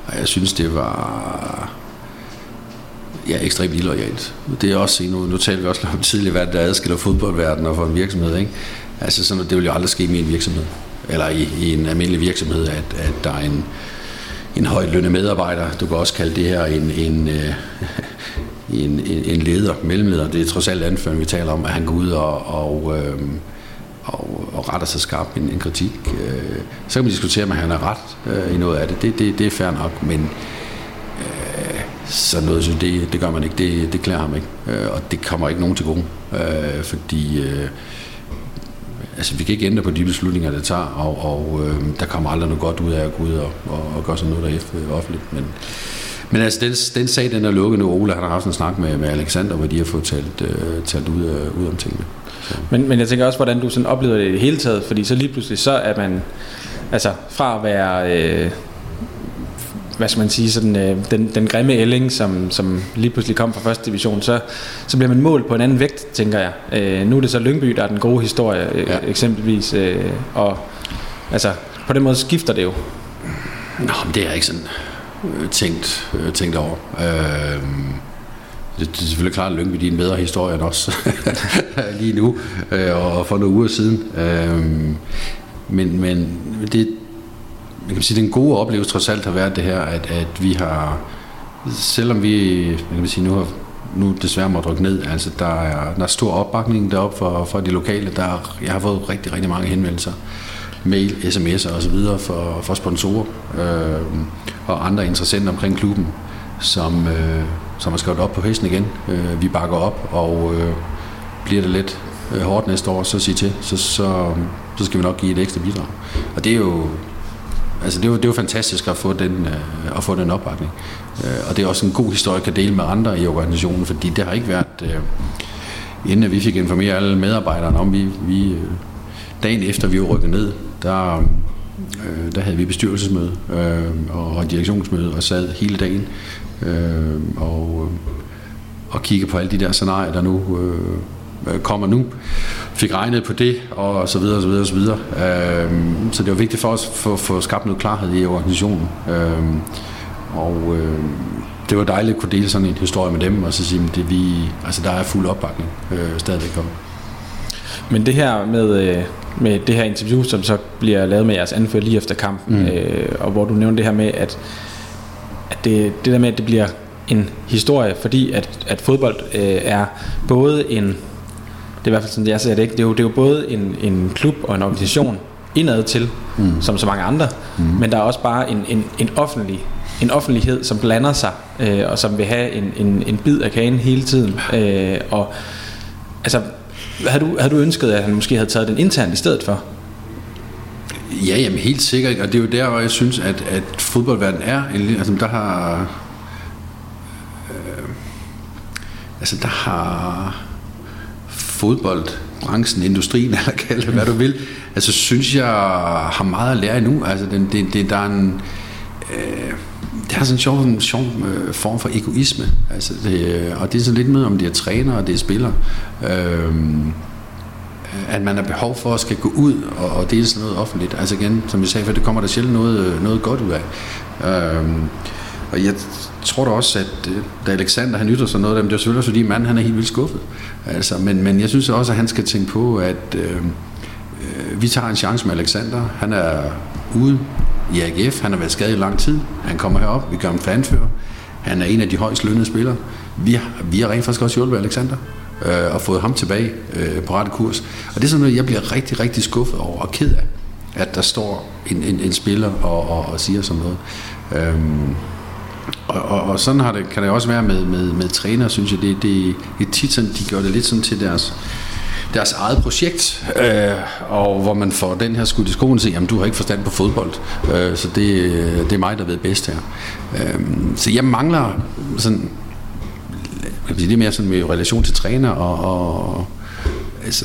og jeg synes, det var ja, ekstremt illoyalt. Det er også, nu, nu taler vi også om tidligere, hvad der adskiller fodboldverdenen og for en virksomhed. Ikke? Altså sådan, det vil jo aldrig ske i en virksomhed, eller i, i en almindelig virksomhed, at, at der er en, en højt lønnet medarbejder. Du kan også kalde det her en, en, øh, en, en leder, mellemleder. Det er trods alt anføren, vi taler om, at han går ud og, og, øh, og, og retter sig skarpt en, en kritik. Øh, så kan man diskutere, om han har ret øh, i noget af det. Det, det. det er fair nok, men øh, så noget, så det, det gør man ikke. Det, det klæder ham ikke. Øh, og det kommer ikke nogen til gode. Øh, fordi øh, altså, vi kan ikke ændre på de beslutninger, der tager, og, og øh, der kommer aldrig noget godt ud af at gå ud og, og, og gøre sådan noget der øh, offentligt. Men, men altså, den, den sag, den er lukket nu. Ole han har haft en snak med, med Alexander, hvor de har fået talt, øh, talt ud, øh, ud om tingene. Men, men jeg tænker også, hvordan du sådan oplever det i det hele taget, fordi så lige pludselig, så er man, altså fra at være, øh, hvad skal man sige, sådan, øh, den, den grimme ælling, som, som lige pludselig kom fra første division, så, så bliver man målt på en anden vægt, tænker jeg. Øh, nu er det så Lyngby, der er den gode historie, øh, ja. eksempelvis, øh, og altså, på den måde skifter det jo. Nå, men det er ikke sådan Øh, tænkt, øh, tænkt over. Øh, det, det er selvfølgelig klart, at Lyngby er en bedre historie end os (laughs) lige nu, øh, og for nogle uger siden. Øh, men, men det, man kan sige, den gode oplevelse trods alt har været det her, at, at vi har, selvom vi, man kan sige, nu har nu desværre må rykke ned. Altså, der er, der er stor opbakning deroppe for, for de lokale. Der er, jeg har fået rigtig, rigtig mange henvendelser. Mail, sms'er og så videre for, for sponsorer øh, og andre interessenter omkring klubben, som, øh, som har skrevet op på hesten igen. Øh, vi bakker op, og øh, bliver det lidt øh, hårdt næste år, så sig til, så, så, så skal vi nok give et ekstra bidrag. Og det er jo, altså det er jo, det er jo fantastisk at få den, øh, at få den opbakning. Øh, og det er også en god historie, at kan dele med andre i organisationen, fordi det har ikke været, øh, inden vi fik informeret alle medarbejderne om, vi, vi øh, dagen efter vi var rykket ned, der, øh, der havde vi bestyrelsesmøde øh, og, og direktionsmøde og sad hele dagen øh, og, øh, og kigge på alle de der scenarier, der nu øh, kommer nu. Fik regnet på det, og så videre, og så videre, og så videre. Øh, så det var vigtigt for os at få, få skabt noget klarhed i organisationen. Øh, og øh, det var dejligt at kunne dele sådan en historie med dem, og så sige, at vi, altså, der er fuld opbakning øh, stadigvæk om. Men det her med, øh, med det her interview, som så bliver lavet med jeres anfører lige efter kampen, mm. øh, og hvor du nævnte det her med, at at det, det der med, at det bliver en historie, fordi at, at fodbold øh, er både en, det er i hvert fald sådan, jeg ser det ikke, det er jo, det er jo både en, en klub og en organisation indad til, mm. som så mange andre, mm. men der er også bare en, en, en offentlig en offentlighed, som blander sig, øh, og som vil have en, en, en bid af kagen hele tiden. Øh, og altså, havde du, havde du ønsket, at han måske havde taget den internt i stedet for? Ja, jamen helt sikkert, og det er jo der, hvor jeg synes, at, at fodboldverdenen er, altså der har, øh, altså der har fodboldbranchen, industrien, (laughs) eller kald det, hvad du vil, altså synes jeg har meget at lære endnu, altså den, det, det, der er en, øh, det er sådan en sjov, en sjov øh, form for egoisme, altså det, øh, og det er sådan lidt med, om det er træner og det er spillere, øh, at man har behov for at skal gå ud og, og dele sådan noget offentligt. Altså igen, som jeg sagde, for det kommer der sjældent noget, øh, noget godt ud af. Øhm, og jeg tror da også, at øh, da Alexander han ytter sig noget af dem, det er selvfølgelig fordi manden han er helt vildt skuffet. Altså, men, men jeg synes også, at han skal tænke på, at øh vi tager en chance med Alexander. Han er ude i AGF, han har været skadet i lang tid. Han kommer herop, vi gør ham fanfører. Han er en af de højst lønnede spillere. Vi har, vi har rent faktisk også hjulpet Alexander øh, og fået ham tilbage øh, på rette kurs. Og det er sådan noget, jeg bliver rigtig, rigtig skuffet over og ked af, at der står en, en, en spiller og, og, og siger sådan noget. Øhm, og, og, og sådan har det, kan det også være med, med, med træner, synes jeg. Det, det, det er tit sådan, de gør det lidt sådan til deres deres eget projekt, øh, og hvor man får den her skudt i skoen og siger, jamen du har ikke forstand på fodbold, øh, så det, øh, det er mig, der ved bedst her. Øh, så jeg mangler sådan det er mere sådan med relation til træner og, og altså,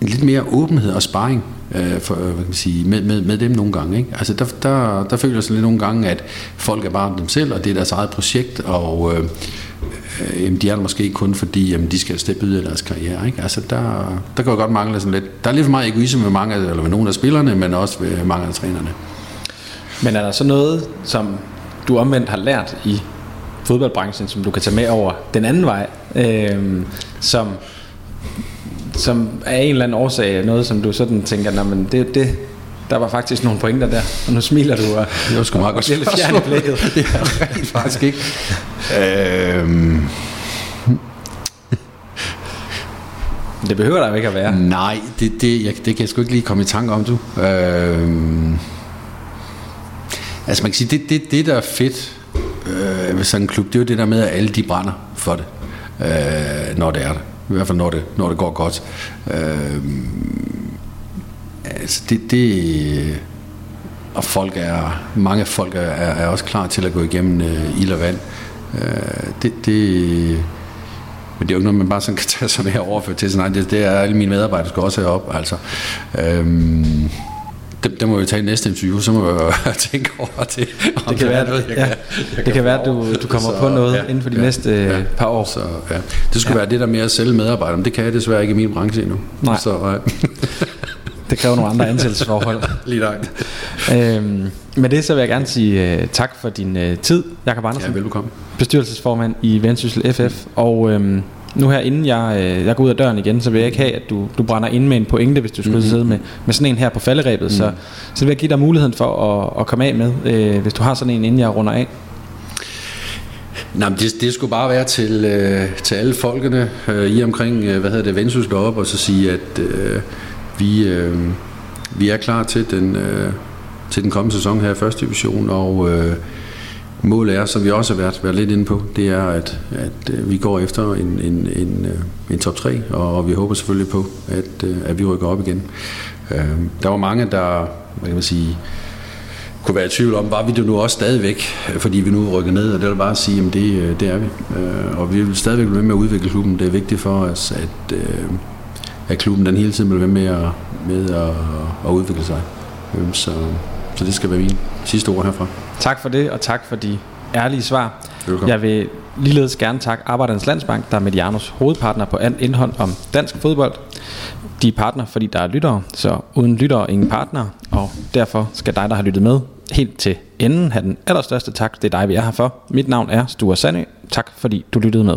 en lidt mere åbenhed og sparring øh, for, øh, hvad kan man sige, med, med, med dem nogle gange. Ikke? Altså der, der, der føler jeg sådan lidt nogle gange, at folk er bare dem selv, og det er deres eget projekt, og øh, øh, de er der måske ikke kun fordi, jamen, de skal steppe ud af deres karriere. Ikke? Altså der, der kan jo godt mangle sådan lidt, der er lidt for meget egoisme med mange, eller med nogle af spillerne, men også ved mange af trænerne. Men er der så noget, som du omvendt har lært i fodboldbranchen, som du kan tage med over den anden vej, øh, som, som er en eller anden årsag, noget som du sådan tænker, men det, det, der var faktisk nogle pointer der, og nu smiler du og, det var sgu meget godt i blikket. det er rent faktisk ikke. øhm. det behøver der jo ikke at være. Nej, det, det, jeg, det kan jeg sgu ikke lige komme i tanke om, du. Øh, altså man kan sige, det, det, det der er fedt øh, ved sådan en klub, det er jo det der med, at alle de brænder for det, øh, når det er det. I hvert fald når det, når det går godt. Øh, altså det, det, og folk er, mange folk er, er, også klar til at gå igennem øh, ild og vand. Øh, det, det, men det er jo ikke noget, man bare sådan kan tage sig med overføre til sig. Nej, det, det er alle mine medarbejdere, skal også have op. Altså, øhm, det, det må vi tage i næste interview, så må vi (laughs) tænke over det. Det kan være, noget, jeg ja, kan, jeg det kan være at du, du kommer så, på noget ja, inden for de ja, næste ja, par år. Så, ja. Det skulle ja. være det der med at sælge medarbejdere, men det kan jeg desværre ikke i min branche endnu. Nej. Så, ja. (laughs) det kræver nogle andre ansættelsesforhold. (laughs) Lige langt. Øhm, med det så vil jeg gerne sige uh, tak for din uh, tid, Jakob Andersen. Ja, velkommen. Bestyrelsesformand i Vendsyssel FF. Og øhm, nu her, inden jeg, øh, jeg går ud af døren igen, så vil jeg ikke have, at du, du brænder ind med en pointe, hvis du skulle mm-hmm. sidde med, med sådan en her på falderæbet. Mm. Så, så vil jeg give dig muligheden for at, at komme af med, øh, hvis du har sådan en, inden jeg runder af. Nej, men det, det skulle bare være til, øh, til alle folkene øh, i omkring, øh, hvad hedder det, Vendsyssel deroppe, og så sige, at øh, vi, øh, vi er klar til den, øh, til den kommende sæson her i første division, og øh, målet er, som vi også har været, været lidt inde på, det er, at, at øh, vi går efter en, en, en, øh, en top 3, og vi håber selvfølgelig på, at, øh, at vi rykker op igen. Øh, der var mange, der hvad kan man sige, kunne være i tvivl om, var vi det nu også stadigvæk, fordi vi nu rykker ned, og det vil bare sige, at det, øh, det er vi. Øh, og vi vil stadigvæk blive med at udvikle klubben. Det er vigtigt for os, at, at klubben den hele tiden vil være med at, med at, at udvikle sig. Så, så det skal være min sidste ord herfra. Tak for det, og tak for de ærlige svar. Velkommen. Jeg vil ligeledes gerne takke Arbejdernes Landsbank, der er Medianos hovedpartner på alt indhold om dansk fodbold. De er partner, fordi der er lyttere, så uden lyttere ingen partner, og derfor skal dig, der har lyttet med, helt til enden have den allerstørste tak. Det er dig, vi er her for. Mit navn er Sture Sandø. Tak fordi du lyttede med.